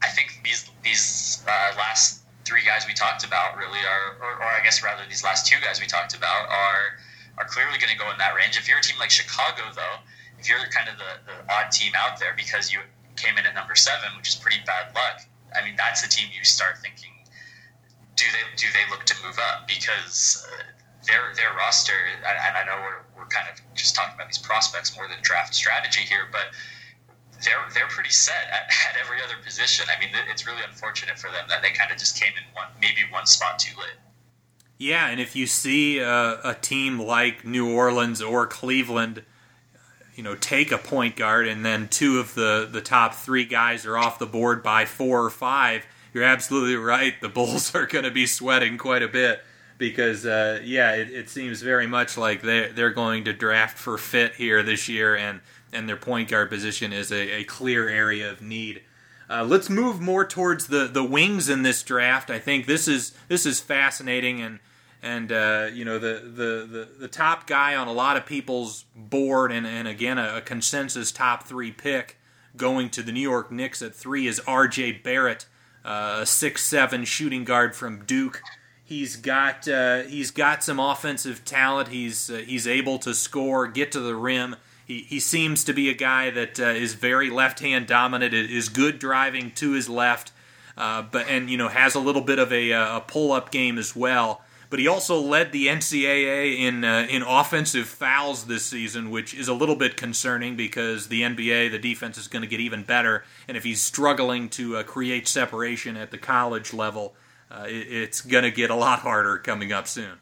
I think these these uh, last three guys we talked about really are, or, or I guess rather these last two guys we talked about are are clearly going to go in that range. If you're a team like Chicago, though, if you're kind of the, the odd team out there because you came in at number seven, which is pretty bad luck. I mean, that's the team you start thinking, do they do they look to move up because uh, their their roster, and I know we're, we're kind of just talking about these prospects more than draft strategy here, but they're they're pretty set at, at every other position. I mean, it's really unfortunate for them that they kind of just came in one maybe one spot too late. Yeah, and if you see a, a team like New Orleans or Cleveland, you know, take a point guard and then two of the the top three guys are off the board by four or five, you're absolutely right. The Bulls are going to be sweating quite a bit because uh, yeah, it, it, seems very much like they they're going to draft for fit here this year, and and their point guard position is a, a clear area of need. Uh, let's move more towards the, the wings in this draft. I think this is this is fascinating, and and uh, you know the, the, the the top guy on a lot of people's board, and and again a, a consensus top three pick going to the New York Knicks at three is R.J. Barrett, uh, a six seven shooting guard from Duke. He's got uh, he's got some offensive talent. He's uh, he's able to score, get to the rim he, seems to be a guy that uh, is very left hand dominant, is good driving to his left, uh, but and you know has a little bit of a, uh, a pull up game as well. but he also led the NCAA in uh, in offensive fouls this season, which is a little bit concerning because the NBA the defense is going to get even better, and if he's struggling to uh, create separation at the college level, uh, it, it's going to get a lot harder coming up soon.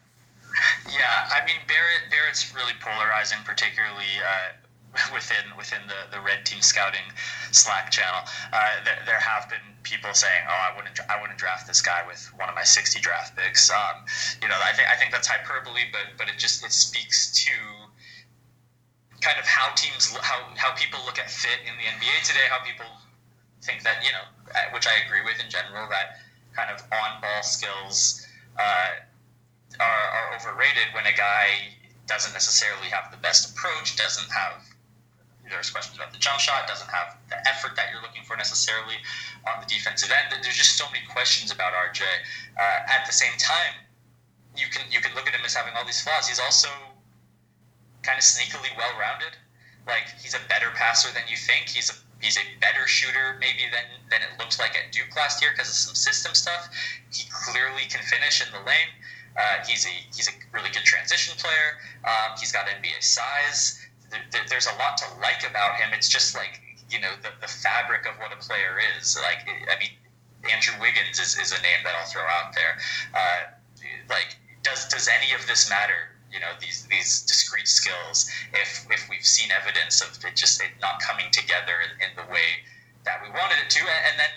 Yeah, I mean Barrett. Barrett's really polarizing, particularly uh, within within the, the red team scouting Slack channel. Uh, there, there, have been people saying, "Oh, I wouldn't I wouldn't draft this guy with one of my 60 draft picks." Um, you know, I think I think that's hyperbole, but but it just it speaks to kind of how teams how how people look at fit in the NBA today. How people think that you know, uh, which I agree with in general, that kind of on ball skills. Uh, are, are overrated when a guy doesn't necessarily have the best approach, doesn't have there's questions about the jump shot, doesn't have the effort that you're looking for necessarily on the defensive end. There's just so many questions about RJ. Uh, at the same time, you can you can look at him as having all these flaws. He's also kind of sneakily well-rounded. Like he's a better passer than you think. He's a he's a better shooter maybe than than it looked like at Duke last year because of some system stuff. He clearly can finish in the lane. Uh, he's a he's a really good transition player. Um, he's got NBA size there, there's a lot to like about him. It's just like you know the, the fabric of what a player is. Like I mean, Andrew Wiggins is, is a name that I'll throw out there. Uh, like does does any of this matter? You know these these discrete skills. If if we've seen evidence of it just it not coming together in, in the way that we wanted it to, and then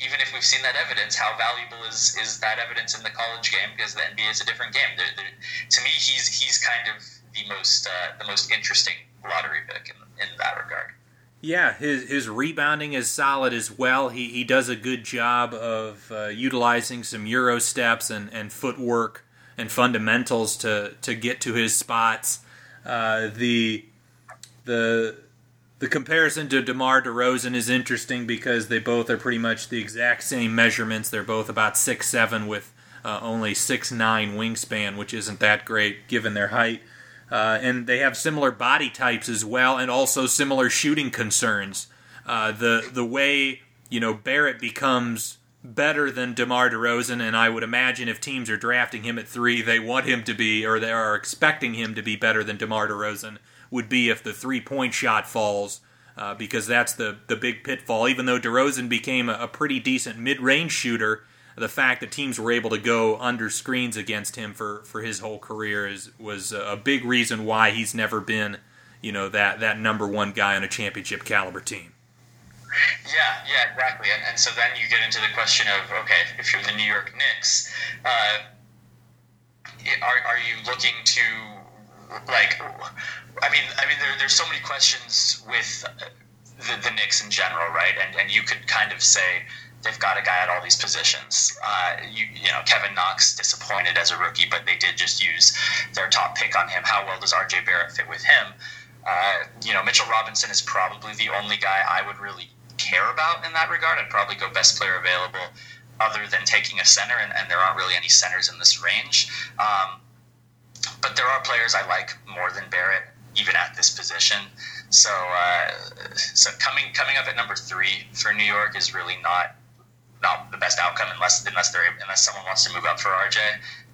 even if we've seen that evidence, how valuable is is that evidence in the college game? Because the NBA is a different game. They're, they're, to me, he's he's kind of the most uh, the most interesting lottery pick in, in that regard. Yeah, his his rebounding is solid as well. He he does a good job of uh, utilizing some euro steps and, and footwork and fundamentals to to get to his spots. Uh, the the the comparison to DeMar DeRozan is interesting because they both are pretty much the exact same measurements. They're both about six seven with uh, only six nine wingspan, which isn't that great given their height. Uh, and they have similar body types as well, and also similar shooting concerns. Uh, the the way you know Barrett becomes better than DeMar DeRozan, and I would imagine if teams are drafting him at three, they want him to be, or they are expecting him to be better than DeMar DeRozan. Would be if the three point shot falls, uh, because that's the the big pitfall. Even though DeRozan became a, a pretty decent mid range shooter, the fact that teams were able to go under screens against him for, for his whole career is was a big reason why he's never been, you know, that that number one guy on a championship caliber team. Yeah, yeah, exactly. And, and so then you get into the question of okay, if you're the New York Knicks, uh, are are you looking to like? I mean, I mean, there, there's so many questions with the, the Knicks in general, right? And and you could kind of say they've got a guy at all these positions. Uh, you, you know, Kevin Knox disappointed as a rookie, but they did just use their top pick on him. How well does RJ Barrett fit with him? Uh, you know, Mitchell Robinson is probably the only guy I would really care about in that regard. I'd probably go best player available other than taking a center, and, and there aren't really any centers in this range. Um, but there are players I like more than Barrett, even at this position. So, uh, so coming coming up at number three for New York is really not not the best outcome unless unless they're unless someone wants to move up for RJ.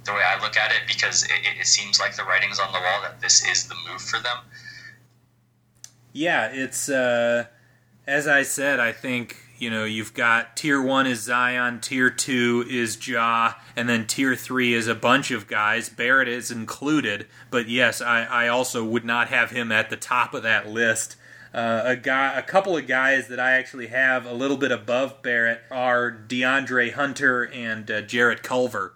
The way I look at it, because it, it seems like the writing's on the wall that this is the move for them. Yeah, it's uh, as I said. I think you know you've got tier one is Zion, tier two is Ja, and then tier three is a bunch of guys. Barrett is included, but yes, I, I also would not have him at the top of that list. Uh, a guy, a couple of guys that I actually have a little bit above Barrett are DeAndre Hunter and uh, Jarrett Culver.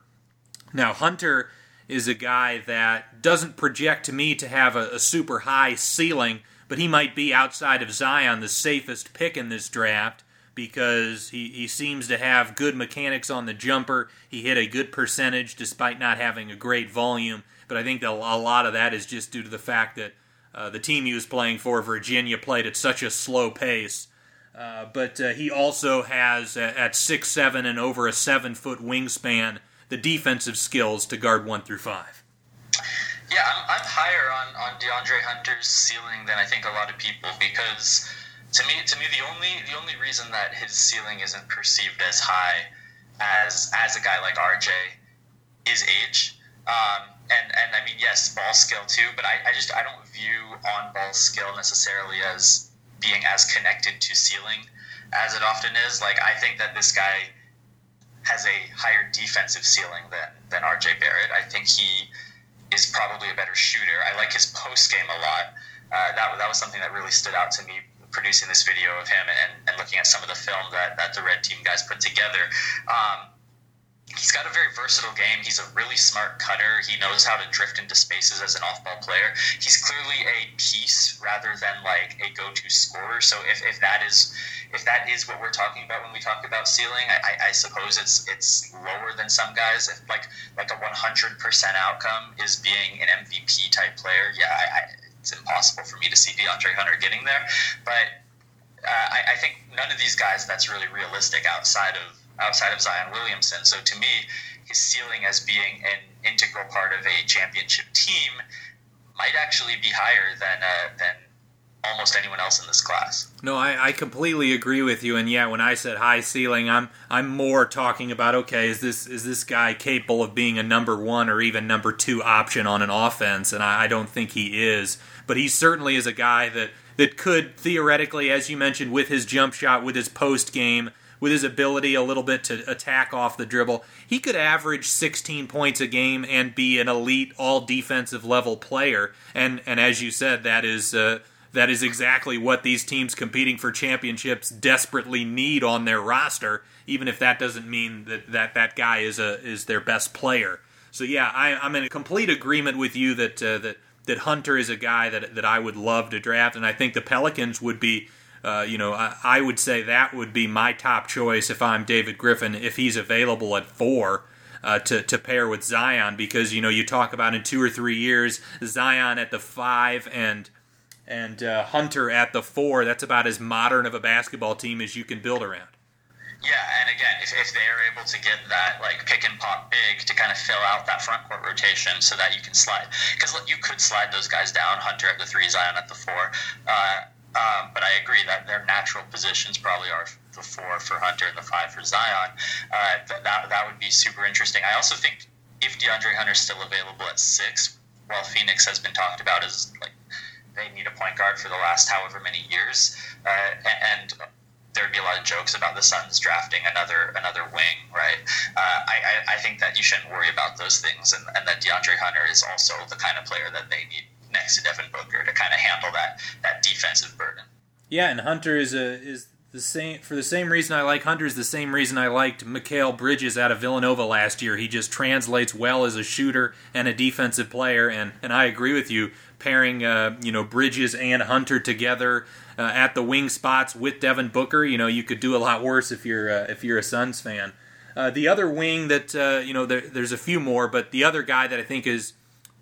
Now Hunter is a guy that doesn't project to me to have a, a super high ceiling, but he might be outside of Zion the safest pick in this draft because he, he seems to have good mechanics on the jumper. He hit a good percentage despite not having a great volume. But I think a lot of that is just due to the fact that uh, the team he was playing for, Virginia, played at such a slow pace. Uh, but uh, he also has, at six seven and over a seven foot wingspan, the defensive skills to guard one through five. Yeah, I'm, I'm higher on, on DeAndre Hunter's ceiling than I think a lot of people because to me, to me, the only the only reason that his ceiling isn't perceived as high as as a guy like RJ is age. Um, and and I mean, yes, ball skill too, but I, I just I don't view on ball skill necessarily as being as connected to ceiling as it often is. Like I think that this guy has a higher defensive ceiling than than RJ Barrett. I think he is probably a better shooter. I like his post game a lot. Uh, that that was something that really stood out to me producing this video of him and, and looking at some of the film that, that the red team guys put together. Um, he's got a very versatile game. He's a really smart cutter. He knows how to drift into spaces as an off-ball player. He's clearly a piece rather than like a go-to scorer. So if, if that is if that is what we're talking about when we talk about ceiling, I, I suppose it's it's lower than some guys. If like like a 100% outcome is being an MVP type player, yeah, I, I, it's impossible for me to see DeAndre Hunter getting there. But uh, I, I think none of these guys that's really realistic outside of outside of Zion Williamson. So to me, his ceiling as being an integral part of a championship team might actually be higher than uh, than almost anyone else in this class. No, I, I completely agree with you. And yeah, when I said high ceiling, I'm I'm more talking about okay, is this is this guy capable of being a number one or even number two option on an offense? And I, I don't think he is. But he certainly is a guy that that could theoretically, as you mentioned, with his jump shot, with his post game, with his ability a little bit to attack off the dribble, he could average 16 points a game and be an elite all defensive level player. And and as you said, that is uh, that is exactly what these teams competing for championships desperately need on their roster. Even if that doesn't mean that that, that guy is a is their best player. So yeah, I, I'm in complete agreement with you that uh, that that Hunter is a guy that that I would love to draft, and I think the Pelicans would be uh, you know, I, I, would say that would be my top choice if I'm David Griffin, if he's available at four. Uh, to, to pair with Zion because you know you talk about in two or three years Zion at the five and and uh, Hunter at the four that's about as modern of a basketball team as you can build around. Yeah, and again, if, if they are able to get that like pick and pop big to kind of fill out that front court rotation so that you can slide because you could slide those guys down Hunter at the three Zion at the four. Uh, um, but I agree that their natural positions probably are the four for Hunter and the five for Zion. Uh, that, that, that would be super interesting. I also think if DeAndre Hunter is still available at six, while Phoenix has been talked about as like they need a point guard for the last however many years, uh, and there'd be a lot of jokes about the Suns drafting another another wing, right? Uh, I, I, I think that you shouldn't worry about those things, and, and that DeAndre Hunter is also the kind of player that they need next to Devin Booker to kind of handle that that defensive burden. Yeah, and Hunter is a is the same for the same reason I like Hunter is the same reason I liked Mikal Bridges out of Villanova last year. He just translates well as a shooter and a defensive player, and and I agree with you. Pairing uh, you know Bridges and Hunter together uh, at the wing spots with Devin Booker, you know you could do a lot worse if you're uh, if you're a Suns fan. Uh, the other wing that uh, you know there, there's a few more, but the other guy that I think is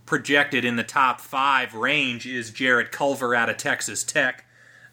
projected in the top five range is Jarrett Culver out of Texas Tech.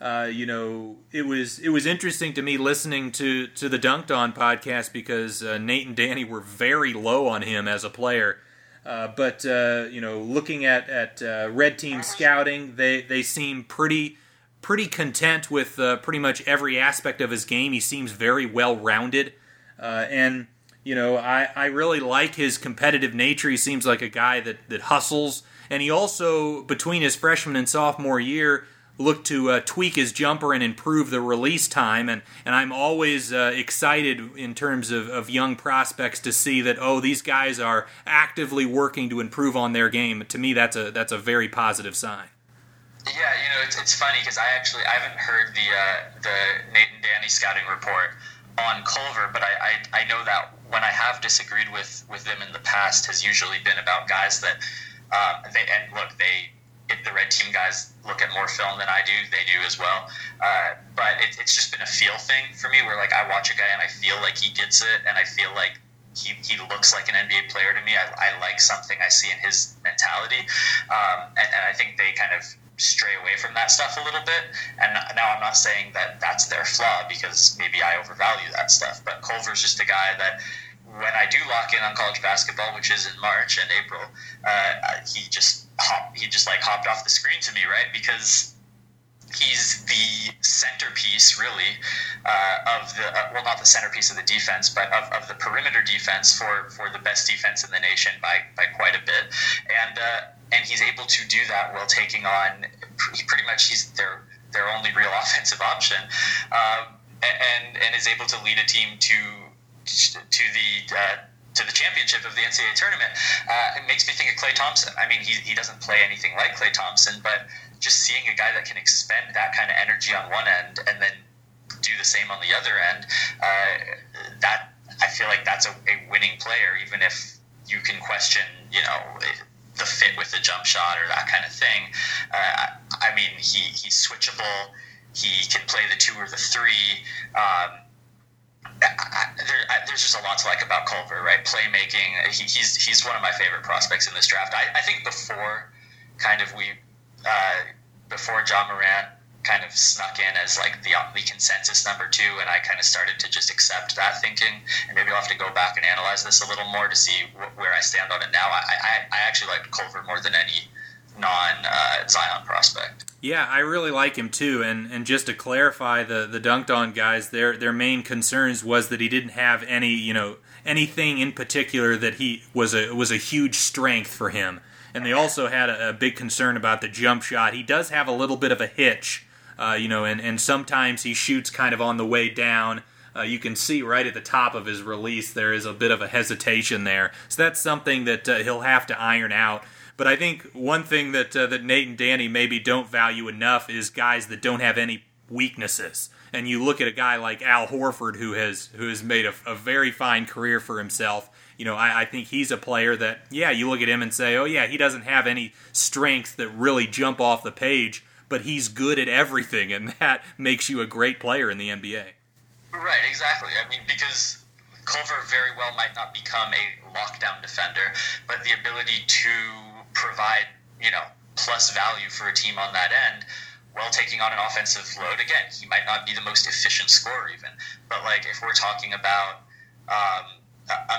Uh, you know, it was it was interesting to me listening to to the Dunked On podcast because uh, Nate and Danny were very low on him as a player. Uh, but uh, you know, looking at at uh, red team scouting, they they seem pretty pretty content with uh, pretty much every aspect of his game. He seems very well rounded, and you know, I, I really like his competitive nature. He seems like a guy that, that hustles. And he also, between his freshman and sophomore year, looked to uh, tweak his jumper and improve the release time. And, and I'm always uh, excited in terms of, of young prospects to see that, oh, these guys are actively working to improve on their game. To me, that's a, that's a very positive sign. Yeah, you know, it's, it's funny because I actually I haven't heard the uh, the Nate and Danny scouting report on Culver, but I, I, I know that when I have disagreed with with them in the past has usually been about guys that uh, they and look they if the red team guys look at more film than I do, they do as well. Uh, but it, it's just been a feel thing for me, where like I watch a guy and I feel like he gets it, and I feel like he, he looks like an NBA player to me. I, I like something I see in his mentality, um, and, and I think they kind of stray away from that stuff a little bit. And now I'm not saying that that's their flaw because maybe I overvalue that stuff, but Culver's just a guy that when I do lock in on college basketball, which is in March and April, uh, he just hop, he just like hopped off the screen to me, right? Because he's the centerpiece, really, uh, of the uh, well, not the centerpiece of the defense, but of, of the perimeter defense for, for the best defense in the nation by, by quite a bit, and uh, and he's able to do that while taking on pretty much he's their their only real offensive option, um, and and is able to lead a team to to the uh, to the championship of the NCAA tournament. Uh, it makes me think of Klay Thompson. I mean, he, he doesn't play anything like Klay Thompson, but just seeing a guy that can expend that kind of energy on one end and then do the same on the other end, uh, that I feel like that's a, a, winning player, even if you can question, you know, the fit with the jump shot or that kind of thing. Uh, I mean, he, he's switchable. He can play the two or the three. Um, I, there, I, there's just a lot to like about Culver, right? Playmaking. He, he's he's one of my favorite prospects in this draft. I, I think before kind of we uh, before Ja Morant kind of snuck in as like the the consensus number two, and I kind of started to just accept that thinking. And maybe I'll have to go back and analyze this a little more to see wh- where I stand on it now. I, I, I actually like Culver more than any non uh, Zion prospect. Yeah, I really like him too. And and just to clarify, the the dunked on guys, their their main concerns was that he didn't have any, you know, anything in particular that he was a was a huge strength for him. And they also had a, a big concern about the jump shot. He does have a little bit of a hitch, uh, you know, and and sometimes he shoots kind of on the way down. Uh, you can see right at the top of his release there is a bit of a hesitation there. So that's something that uh, he'll have to iron out. But I think one thing that uh, that Nate and Danny maybe don't value enough is guys that don't have any weaknesses. And you look at a guy like Al Horford, who has who has made a, a very fine career for himself. You know, I, I, think he's a player that, yeah, you look at him and say, oh yeah, he doesn't have any strengths that really jump off the page, but he's good at everything, and that makes you a great player in the NBA. Right, exactly. I mean, because Culver very well might not become a lockdown defender, but the ability to provide, you know, plus value for a team on that end while taking on an offensive load. Again, he might not be the most efficient scorer, even, but like if we're talking about, um,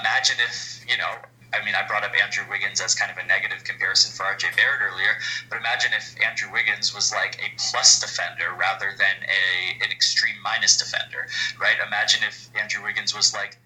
imagine if you know. I mean, I brought up Andrew Wiggins as kind of a negative comparison for RJ Barrett earlier, but imagine if Andrew Wiggins was like a plus defender rather than a an extreme minus defender, right? Imagine if Andrew Wiggins was like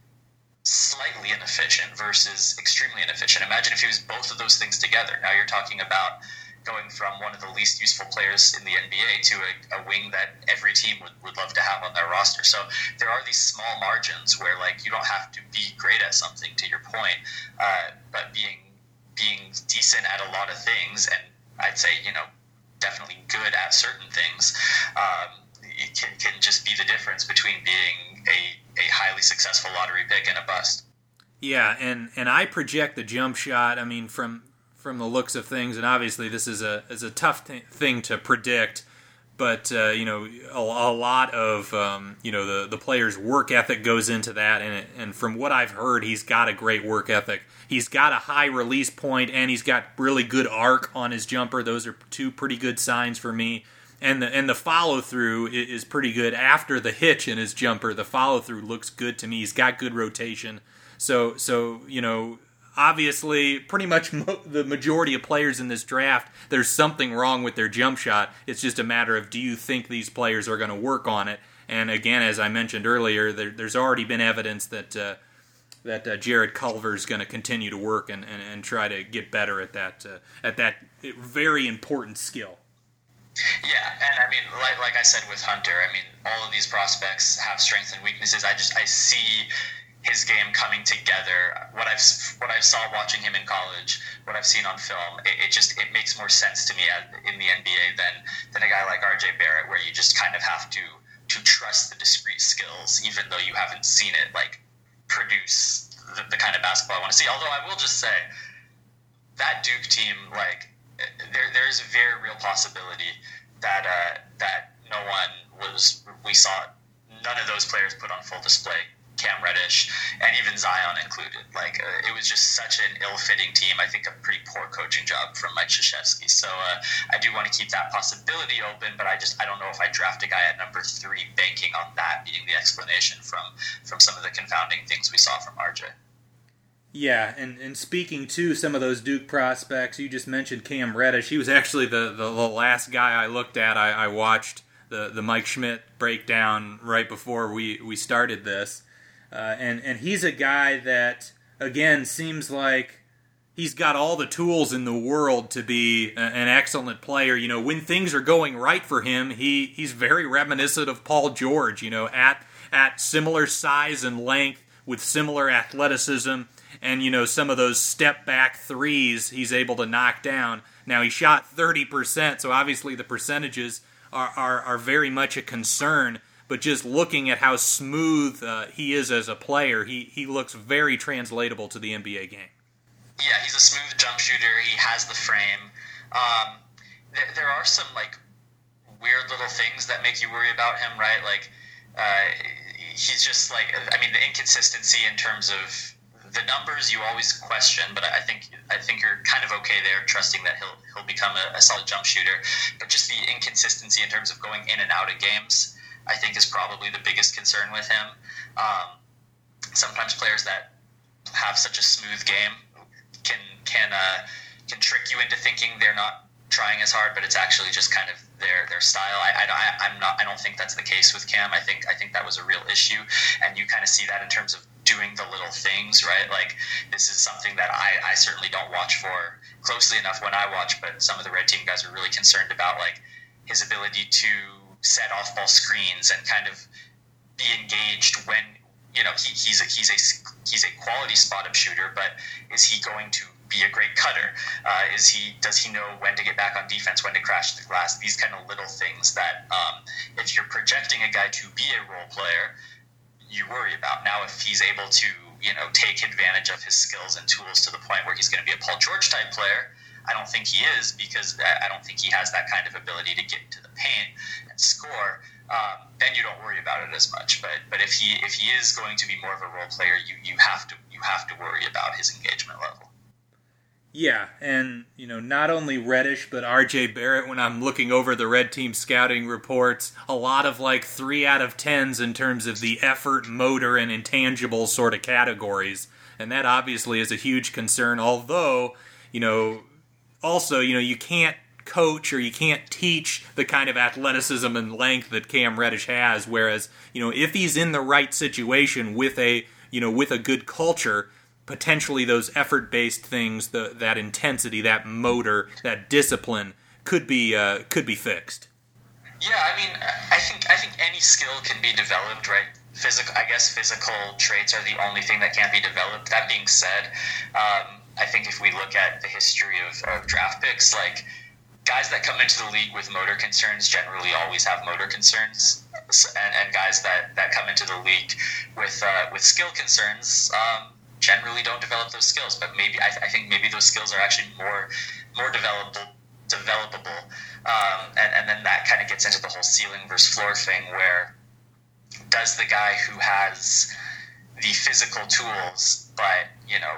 slightly inefficient versus extremely inefficient. Imagine if he was both of those things together. Now you're talking about going from one of the least useful players in the NBA to a, a, wing that every team would, would love to have on their roster. So there are these small margins where like you don't have to be great at something to your point, uh, but being being decent at a lot of things, and I'd say you know definitely good at certain things, um, it can, can just be the difference between being a a highly successful lottery pick and a bust. Yeah, and and I project the jump shot. I mean, from from the looks of things, and obviously this is a is a tough th- thing to predict. But uh, you know, a, a lot of um, you know the the player's work ethic goes into that, and and from what I've heard, he's got a great work ethic. He's got a high release point, and he's got really good arc on his jumper. Those are two pretty good signs for me and the and the follow through is pretty good after the hitch in his jumper. The follow through looks good to me. He's got good rotation. So so you know obviously pretty much mo- the majority of players in this draft there's something wrong with their jump shot. It's just a matter of do you think these players are going to work on it? And again, as I mentioned earlier, there, there's already been evidence that. Uh, that uh, Jarrett Culver is going to continue to work and, and, and, try to get better at that uh, at that very important skill. Yeah, and I mean, like, like I said with Hunter, I mean, all of these prospects have strengths and weaknesses. I just I see his game coming together. What I've what I saw watching him in college, what I've seen on film, it, it just it makes more sense to me in the NBA than than a guy like RJ Barrett, where you just kind of have to to trust the discrete skills, even though you haven't seen it like produce the, the kind of basketball I want to see. Although I will just say that Duke team, like there there is a very real possibility that uh, that no one was we saw none of those players put on full display. Cam Reddish and even Zion included. Like uh, it was just such an ill-fitting team. I think a pretty poor coaching job from Mike Krzyzewski. So uh, I do want to keep that possibility open, but I just I don't know if I draft a guy at number three banking on that being the explanation from from some of the confounding things we saw from RJ. Yeah, and, and speaking to some of those Duke prospects, you just mentioned Cam Reddish. He was actually the, the, the last guy I looked at. I, I watched the, the Mike Schmidt breakdown right before we, we started this. Uh, and, and he's a guy that, again, seems like he's got all the tools in the world to be a, an excellent player. You know, when things are going right for him, he, he's very reminiscent of Paul George, you know, at, at similar size and length with similar athleticism and you know some of those step back threes he's able to knock down. Now he shot 30%, so obviously the percentages are, are, are very much a concern. But just looking at how smooth uh, he is as a player, he, he looks very translatable to the NBA game. Yeah, he's a smooth jump shooter. He has the frame. Um, there, there are some like weird little things that make you worry about him, right? Like uh, he's just like I mean the inconsistency in terms of the numbers you always question, but I think I think you're kind of okay there, trusting that he'll he'll become a, a, solid jump shooter. But just the inconsistency in terms of going in and out of games, I think, is probably the biggest concern with him. Um, sometimes players that have such a smooth game can can uh, can trick you into thinking they're not trying as hard, but it's actually just kind of their their style. I, I, I'm not. I don't think that's the case with Cam. I think I think that was a real issue, and you kind of see that in terms of doing the little things, right? Like this is something that I, I certainly don't watch for closely enough when I watch, but some of the red team guys are really concerned about like his ability to set off ball screens and kind of be engaged when you know he, he's a he's a he's a quality spot up shooter, but is he going to be a great cutter? Uh, is he does he know when to get back on defense, when to crash the glass? These kind of little things that um, if you're projecting a guy to be a role player you worry about. Now, if he's able to, you know, take advantage of his skills and tools to the point where he's going to be a Paul George type player, I don't think he is because I don't think he has that kind of ability to get to the paint and score. Um, then you don't worry about it as much. But but if he if he is going to be more of a role player, you you have to you have to worry about his engagement level. Yeah, and you know, not only Reddish but RJ Barrett when I'm looking over the red team scouting reports, a lot of like 3 out of 10s in terms of the effort, motor and intangible sort of categories. And that obviously is a huge concern although, you know, also, you know, you can't coach or you can't teach the kind of athleticism and length that Cam Reddish has whereas, you know, if he's in the right situation with a, you know, with a good culture, potentially those effort based things, the, that intensity, that motor, that discipline could be uh, could be fixed. Yeah, I mean, I think I think any skill can be developed, right? Physical, I guess, physical traits are the only thing that can't be developed. That being said, um, I think if we look at the history of, of draft picks, like guys that come into the league with motor concerns generally always have motor concerns, and, and guys that, that come into the league with uh, with skill concerns um, generally don't develop those skills. But maybe I, th- I think maybe those skills are actually more more developable developable. Um, and, and then that kind of gets into the whole ceiling versus floor thing where does the guy who has the physical tools but you know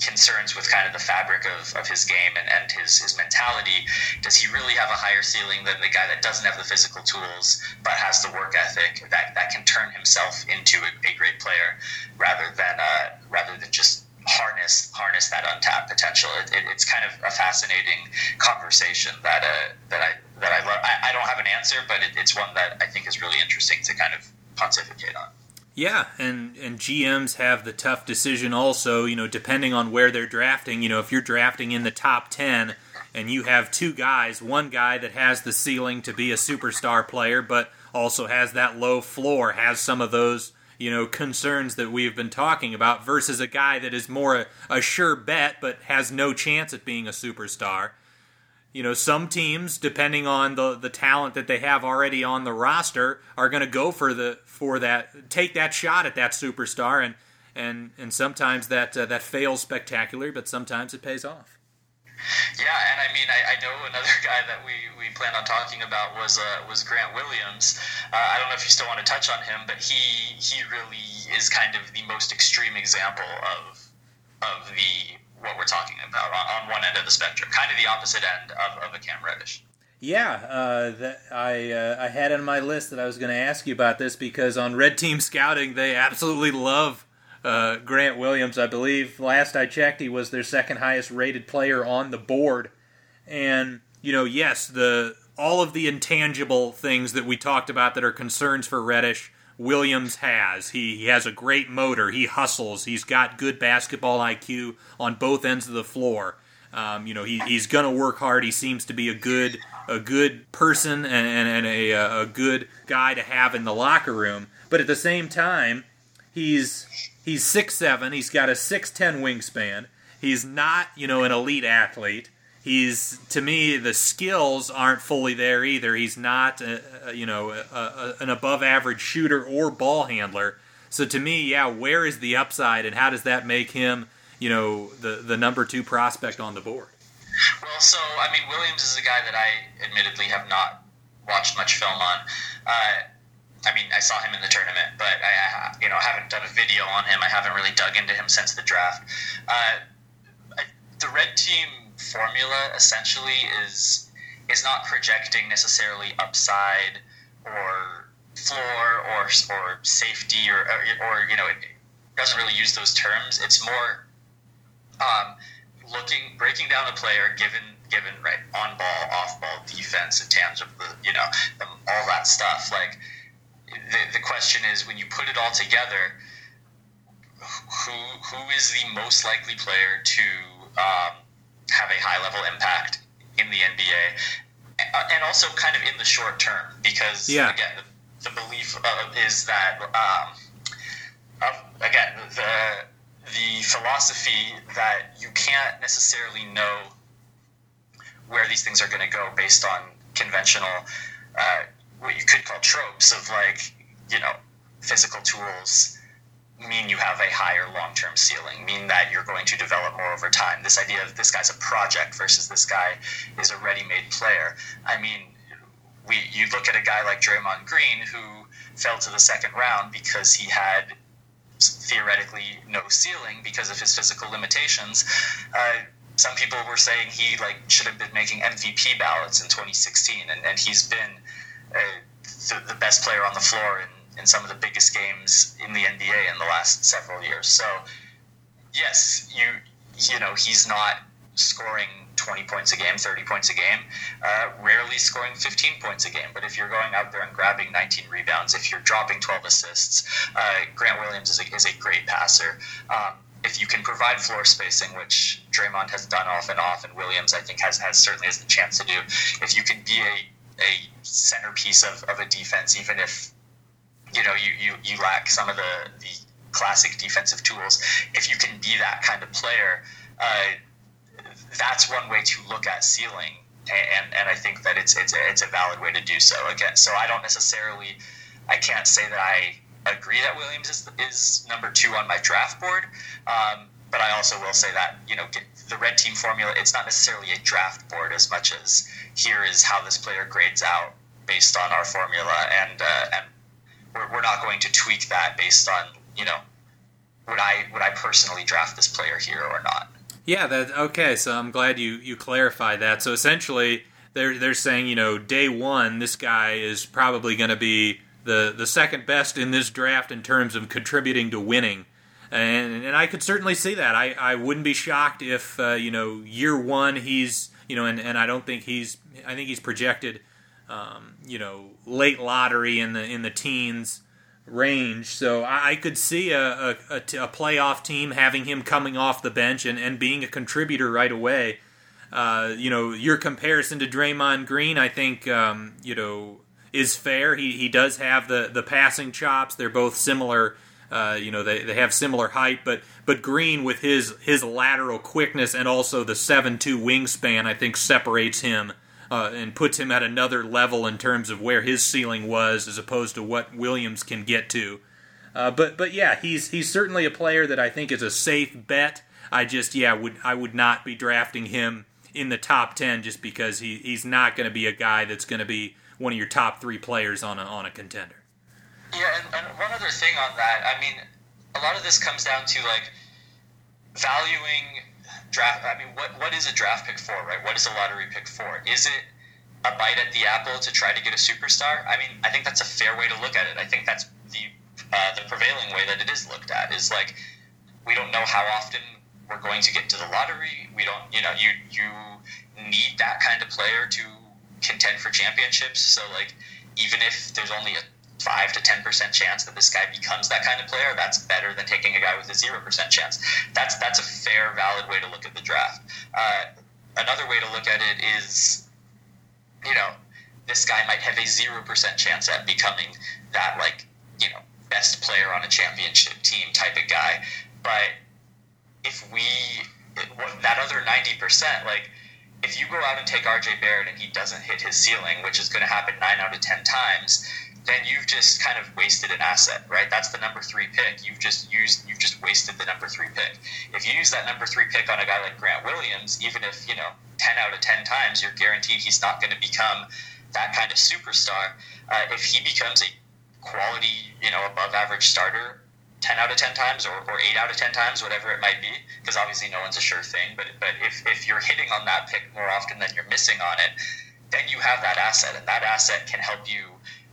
concerns with kind of the fabric of, of his game and, and his, his mentality. Does he really have a higher ceiling than the guy that doesn't have the physical tools but has the work ethic that, that can turn himself into a, a great player rather than uh, rather than just harness harness that untapped potential? It, it, it's kind of a fascinating conversation that uh, that I that I love. I, I don't have an answer, but it, it's one that I think is really interesting to kind of pontificate on. Yeah, and and GMs have the tough decision also, you know, depending on where they're drafting, you know, if you're drafting in the top 10 and you have two guys, one guy that has the ceiling to be a superstar player but also has that low floor, has some of those, you know, concerns that we've been talking about versus a guy that is more a, a sure bet but has no chance at being a superstar you know, some teams, depending on the, the talent that they have already on the roster, are going to go for the for that, take that shot at that superstar, and and and sometimes that uh, that fails spectacularly, but sometimes it pays off. Yeah, and I mean, I, I, know another guy that we, we plan on talking about was uh, was Grant Williams. Uh, I don't know if you still want to touch on him, but he he really is kind of the most extreme example of of the what we're talking about on, on one end of the spectrum, kind of the opposite end of, of a Cam Reddish. Yeah, uh, that I uh, I had on my list that I was going to ask you about this because on Red Team Scouting they absolutely love uh, Grant Williams. I believe last I checked, he was their second highest rated player on the board. And you know, yes, the all of the intangible things that we talked about that are concerns for Reddish, Williams has. He, he has a great motor. He hustles. He's got good basketball IQ on both ends of the floor. Um, you know, he, he's going to work hard. He seems to be a good a good person and, and, and a, a good guy to have in the locker room. But at the same time, he's he's six seven. He's got a six ten wingspan. He's not you know an elite athlete. He's to me the skills aren't fully there either. He's not a, a, you know a, an above average shooter or ball handler. So to me, yeah, where is the upside and how does that make him you know the the number two prospect on the board. Well, so I mean, Williams is a guy that I admittedly have not watched much film on. Uh, I mean, I saw him in the tournament, but I, you know, haven't done a video on him. I haven't really dug into him since the draft. Uh, I, the red team formula essentially is is not projecting necessarily upside or floor or or safety or or, or you know, it doesn't really use those terms. It's more um, looking breaking down a player given given right on ball, off ball, defense, intangible, you know, all that stuff. Like the the question is when you put it all together, who who is the most likely player to um, have a high level impact in the NBA, and also kind of in the short term because yeah. again the, the belief uh, is that um, uh, again the the philosophy that you can't necessarily know where these things are going to go based on conventional, uh, what you could call tropes of like, you know, physical tools mean you have a higher long-term ceiling, mean that you're going to develop more over time. This idea of this guy's a project versus this guy is a ready-made player. I mean, we you look at a guy like Draymond Green who fell to the second round because he had theoretically no ceiling because of his physical limitations. Uh, some people were saying he like should have been making MVP ballots in 2016, and, and he's been uh, the, the, best player on the floor in, in some of the biggest games in the NBA in the last several years. So, yes, you you know he's not scoring 20 points a game, 30 points a game, uh, rarely scoring 15 points a game. But if you're going out there and grabbing 19 rebounds, if you're dropping 12 assists, uh, Grant Williams is a, is a great passer. Um, if you can provide floor spacing, which Draymond has done off and off, and Williams I think has, has certainly has the chance to do, if you can be a, a centerpiece of, of a defense, even if you know you, you, you lack some of the, the classic defensive tools, if you can be that kind of player, uh, that's one way to look at ceiling, and and I think that it's it's a, it's a valid way to do so. Again, so I don't necessarily, I can't say that I agree that Williams is is number two on my draft board. Um, but I also will say that you know the red team formula it's not necessarily a draft board as much as here is how this player grades out based on our formula and uh, and we're, we're not going to tweak that based on you know would I would I personally draft this player here or not. Yeah, that okay. So I'm glad you you clarify that. So essentially, they're they're saying you know day one, this guy is probably going to be the the second best in this draft in terms of contributing to winning. And, and I could certainly see that. I, I wouldn't be shocked if uh, you know year one he's you know and, and I don't think he's I think he's projected um, you know late lottery in the in the teens range. So I, could see a, a, a, a, playoff team having him coming off the bench and, and being a contributor right away. Uh, you know, your comparison to Draymond Green, I think, um, you know, is fair. He, he does have the, the passing chops. They're both similar. Uh, you know, they, they have similar height, but but Green with his his lateral quickness and also the seven two wingspan, I think separates him uh, and puts him at another level in terms of where his ceiling was as opposed to what Williams can get to. Uh, but but yeah, he's he's certainly a player that I think is a safe bet. I just yeah would I would not be drafting him in the top ten just because he, he's not going to be a guy that's going to be one of your top three players on a on a contender. Yeah, and, and one other thing on that, I mean, a lot of this comes down to like valuing draft. I mean, what what is a draft pick for, right? What is a lottery pick for? Is it a bite at the apple to try to get a superstar? I mean, I think that's a fair way to look at it. I think that's the uh, the prevailing way that it is looked at is like we don't know how often we're going to get to the lottery. We don't, you know, you you need that kind of player to contend for championships. So like, even if there's only a five to ten percent chance that this guy becomes that kind of player, that's better than taking a guy with a zero percent chance. That's that's a fair, valid way to look at the draft. Uh, another way to look at it is, you know, this guy might have a zero percent chance at becoming that like you know best player on a championship team type of guy. But if we that other ninety percent, like if you go out and take RJ Barrett and he doesn't hit his ceiling, which is going to happen nine out of ten times, then you've just kind of wasted an asset, right? That's the number three pick. You've just used, you've just wasted the number three pick. If you use that number three pick on a guy like Grant Williams, even if you know ten out of ten times, you're guaranteed he's not going to become that kind of superstar. Uh, if he becomes a quality, you know, above average starter 10 out of 10 times or, or 8 out of 10 times, whatever it might be, because obviously no one's a sure thing. But, but if, if you're hitting on that pick more often than you're missing on it, then you have that asset, and that asset can help you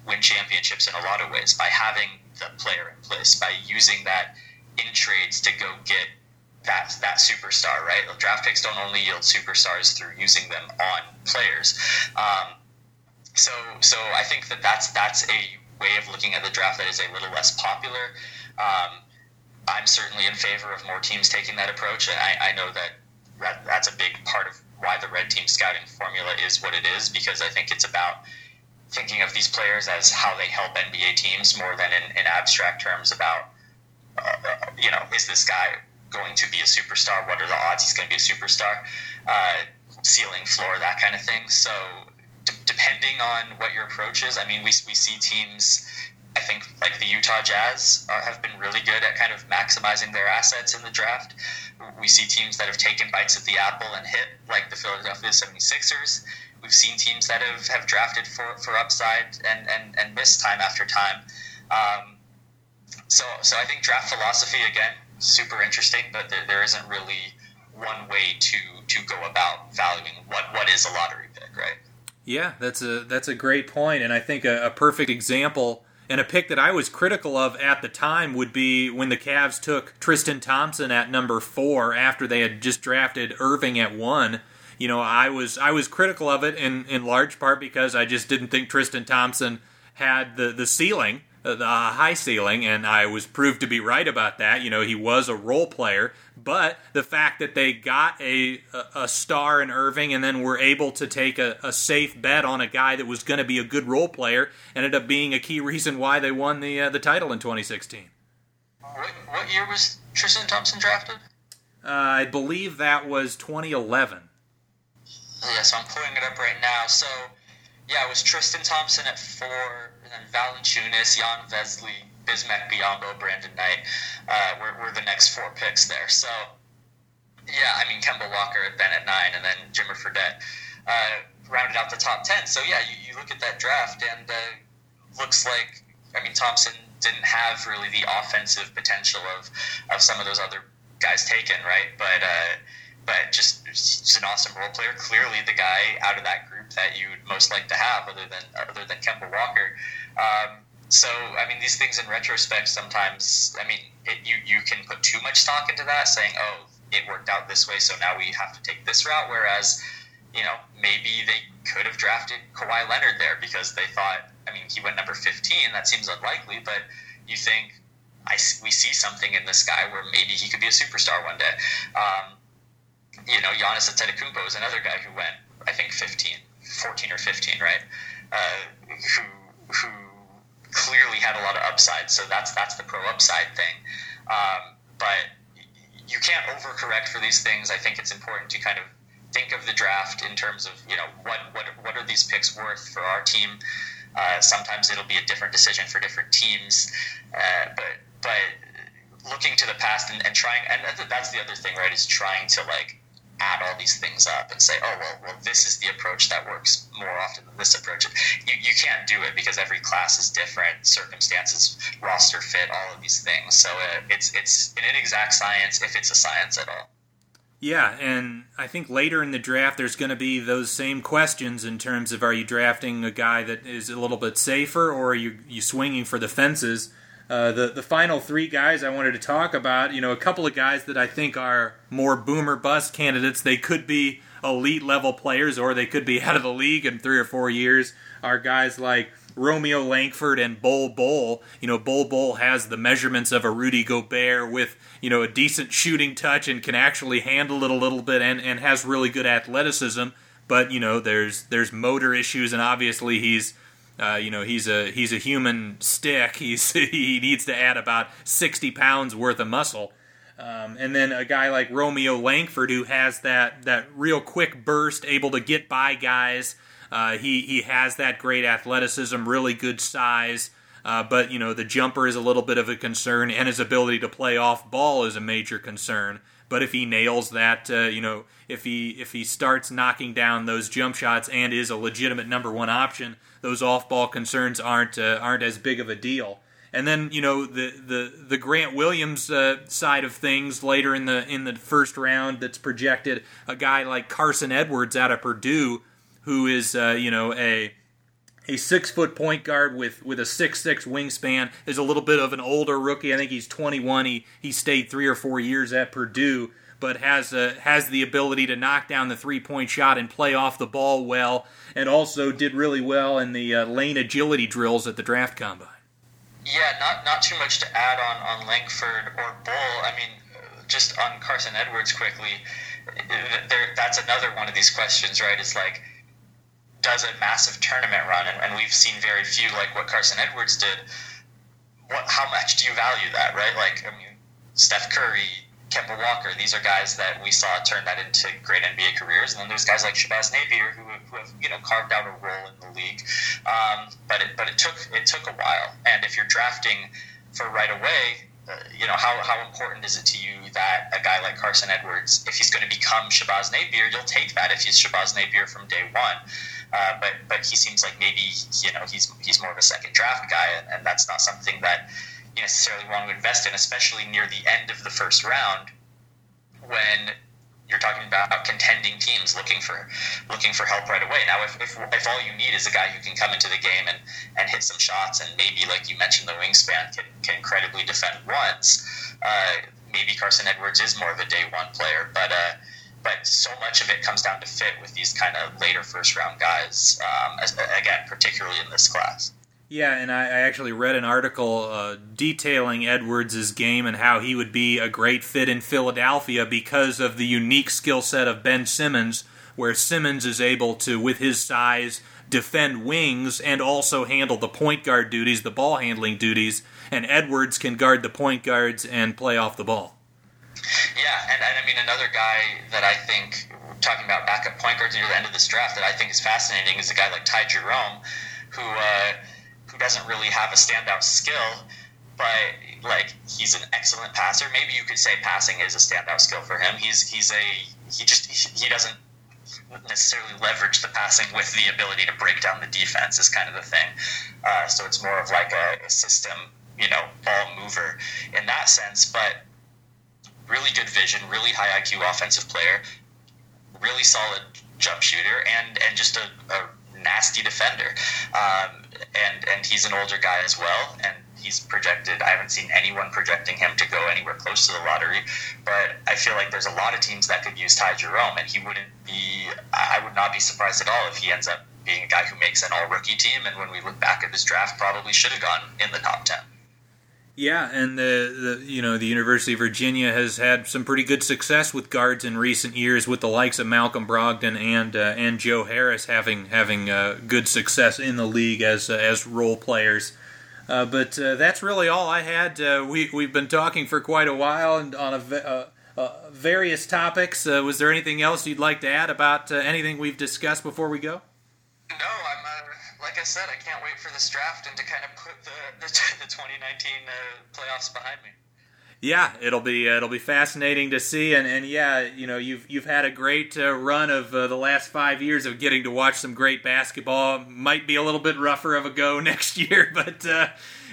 win championships in a lot of ways by having the player in place, by using that in trades to go get that that superstar, right? Draft picks don't only yield superstars through using them on players. Um, so, so I think that that's that's a way of looking at the draft that is a little less popular. Um, I'm certainly in favor of more teams taking that approach, and I, I know that, that that's a big part of why the red team scouting formula is what it is because I think it's about thinking of these players as how they help NBA teams more than in, in abstract terms about uh, you know is this guy going to be a superstar? What are the odds he's going to be a superstar? Uh, ceiling, floor, that kind of thing. So d- depending on what your approach is, I mean, we we see teams I think like the Utah Jazz are, have been really good at kind of maximizing their assets in the draft. We see teams that have taken bites at the apple and hit, like the Philadelphia 76ers. We've seen teams that have, have drafted for, for upside and, and, and missed time after time. Um, so, so I think draft philosophy, again, super interesting, but there, there isn't really one way to, to go about valuing what, what is a lottery pick, right? Yeah, that's a that's a great point, and I think a, a perfect example and a pick that I was critical of at the time would be when the Cavs took Tristan Thompson at number four after they had just drafted Irving at one. You know, I was I was critical of it in, in large part because I just didn't think Tristan Thompson had the, the ceiling the high ceiling, and I was proved to be right about that. You know, he was a role player, but the fact that they got a a star in Irving and then were able to take a, a safe bet on a guy that was going to be a good role player ended up being a key reason why they won the uh, the title in 2016. What, what year was Tristan Thompson drafted? Uh, I believe that was 2011. Yes, I'm pulling it up right now. So, yeah, it was Tristan Thompson at four, and then Valanciunas, Jan Vesely, Bismack Biyombo, Brandon Knight uh, were, were the next four picks there. So, yeah, I mean, Kemba Walker had been at nine, and then Jimmer Fredette uh, rounded out the top 10. So, yeah, you, you look at that draft, and uh, looks like, I mean, Thompson didn't have really the offensive potential of, of some of those other guys taken, right? But, uh, but just, just an awesome role player. Clearly, the guy out of that group that you'd most like to have, other than other than Kemba Walker. Um, so, I mean, these things in retrospect sometimes, I mean, it, you you can put too much stock into that, saying, "Oh, it worked out this way, so now we have to take this route." Whereas, you know, maybe they could have drafted Kawhi Leonard there because they thought, I mean, he went number 15. That seems unlikely, but you think, I, we see something in this guy where maybe he could be a superstar one day. Um, you know, Giannis Antetokounmpo is another guy who went, I think, 15, 14 or 15, right? Uh, who who clearly had a lot of upside. So that's that's the pro upside thing. Um, but you can't overcorrect for these things. I think it's important to kind of think of the draft in terms of you know what what what are these picks worth for our team. Uh, sometimes it'll be a different decision for different teams, uh, but but looking to the past and, and trying and that's the other thing, right? Is trying to like add all these things up and say, oh well, well this is the approach that works more often than this approach. You you can't do it because every class is different, circumstances, roster fit, all of these things. So uh, it's it's an inexact science if it's a science at all. Yeah, and I think later in the draft there's going to be those same questions in terms of are you drafting a guy that is a little bit safer or are you you swinging for the fences? Uh, the the final three guys I wanted to talk about, you know, a couple of guys that I think are more boomer bust candidates. They could be elite level players, or they could be out of the league in three or four years. Are guys like Romeo Langford and Bol Bol. You know, Bol Bol has the measurements of a Rudy Gobert with you know a decent shooting touch and can actually handle it a little bit, and and has really good athleticism. But you know, there's there's motor issues, and obviously he's uh, you know, he's a he's a human stick. He's he needs to add about sixty pounds worth of muscle. Um, and then a guy like Romeo Langford, who has that that real quick burst, able to get by guys. Uh, he he has that great athleticism, really good size. Uh, but you know the jumper is a little bit of a concern, and his ability to play off ball is a major concern. But if he nails that, uh, you know, if he if he starts knocking down those jump shots and is a legitimate number one option, those off ball concerns aren't uh, aren't as big of a deal. And then you know the the the Grant Williams uh, side of things later in the in the first round that's projected a guy like Carson Edwards out of Purdue, who is uh, you know a a six foot point guard with with a six six wingspan is a little bit of an older rookie. I think he's 21. He he stayed three or four years at Purdue, but has uh, has the ability to knock down the three point shot and play off the ball well, and also did really well in the uh, lane agility drills at the draft combine. Yeah, not not too much to add on on Langford or Bol. I mean, just on Carson Edwards quickly. There, that's another one of these questions, right? It's like does a massive tournament run, and, and we've seen very few like what Carson Edwards did. What, how much do you value that, right? Like, I mean, Steph Curry, Kemba Walker, these are guys that we saw turn that into great NBA careers. And then there's guys like Shabazz Napier who, who have, you know, carved out a role in the league. Um, but it, but it took, it took a while. And if you're drafting for right away, uh, you know, how, how important is it to you that a guy like Carson Edwards, if he's going to become Shabazz Napier, you'll take that if he's Shabazz Napier from day one. Uh, but but he seems like maybe you know he's he's more of a second draft guy, and, and that's not something that necessarily want to invest in, especially near the end of the first round when you're talking about contending teams looking for looking for help right away. Now, if, if, if all you need is a guy who can come into the game and, and hit some shots, and maybe like you mentioned, the wingspan can, can credibly defend ones, uh, maybe Carson Edwards is more of a day one player. But uh, but so much of it comes down to fit with these kind of later first round guys. Um, as, again, particularly in this class. Yeah, and I, I actually read an article uh, detailing Edwards' game and how he would be a great fit in Philadelphia because of the unique skill set of Ben Simmons, where Simmons is able to, with his size, defend wings and also handle the point guard duties, the ball handling duties, and Edwards can guard the point guards and play off the ball. Yeah, and, and I mean another guy that I think talking about backup point guards near the end of this draft that I think is fascinating is a guy like Ty Jerome, who uh, doesn't really have a standout skill, but like he's an excellent passer. Maybe you could say passing is a standout skill for him. He's he's a he just he doesn't necessarily leverage the passing with the ability to break down the defense is kind of the thing. Uh, so it's more of like a, a system, you know, ball mover in that sense, but really good vision, really high IQ offensive player, really solid jump shooter, and and just a, a nasty defender. Um, and and he's an older guy as well, and he's projected. I haven't seen anyone projecting him to go anywhere close to the lottery, but I feel like there's a lot of teams that could use Ty Jerome, and he wouldn't be. I would not be surprised at all if he ends up being a guy who makes an all rookie team, and when we look back at this draft, probably should have gone in the top ten. Yeah, and the, the you know the University of Virginia has had some pretty good success with guards in recent years, with the likes of Malcolm Brogdon and uh, and Joe Harris having having uh, good success in the league as uh, as role players. Uh, but uh, that's really all I had. Uh, we we've been talking for quite a while and on a, various topics. was there anything else you'd like to add about anything we've discussed before we go? No, I'm like I said, I can't wait for this draft and to kind of put the the, the 2019 uh, playoffs behind me. Yeah, it'll be uh, it'll be fascinating to see, and, and yeah, you know you've you've had a great uh, run of uh, the last five years of getting to watch some great basketball. Might be a little bit rougher of a go next year, but uh,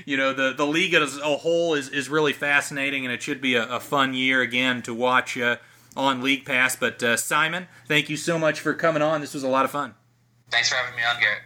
you know the the league as a whole is, is really fascinating, and it should be a, a fun year again to watch uh, on League Pass. But uh, Simon, thank you so much for coming on. This was a lot of fun. Thanks for having me on, Garrett.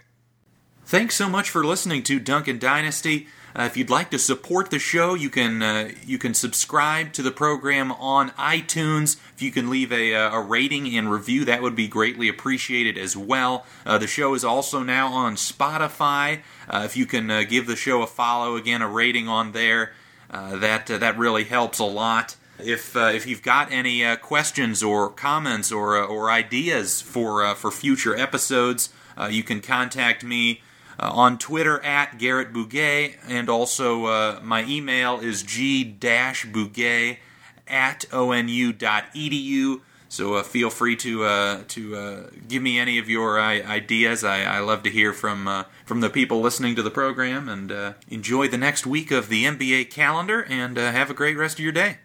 Thanks so much for listening to Duncan Dynasty. Uh, if you'd like to support the show, you can uh, you can subscribe to the program on iTunes. If you can leave a, uh, a rating and review, that would be greatly appreciated as well. Uh, the show is also now on Spotify. Uh, if you can uh, give the show a follow, again a rating on there, that that really helps a lot. If if you've got any questions or comments or or ideas for for future episodes, you can contact me uh, on Twitter at Garrett Bouguet, and also uh, my email is g-bouguet at onu.edu. So uh, feel free to uh, to uh, give me any of your ideas. I, I, love to hear from uh, from the people listening to the program, and enjoy the next week of the NBA calendar. And have a great rest of your day.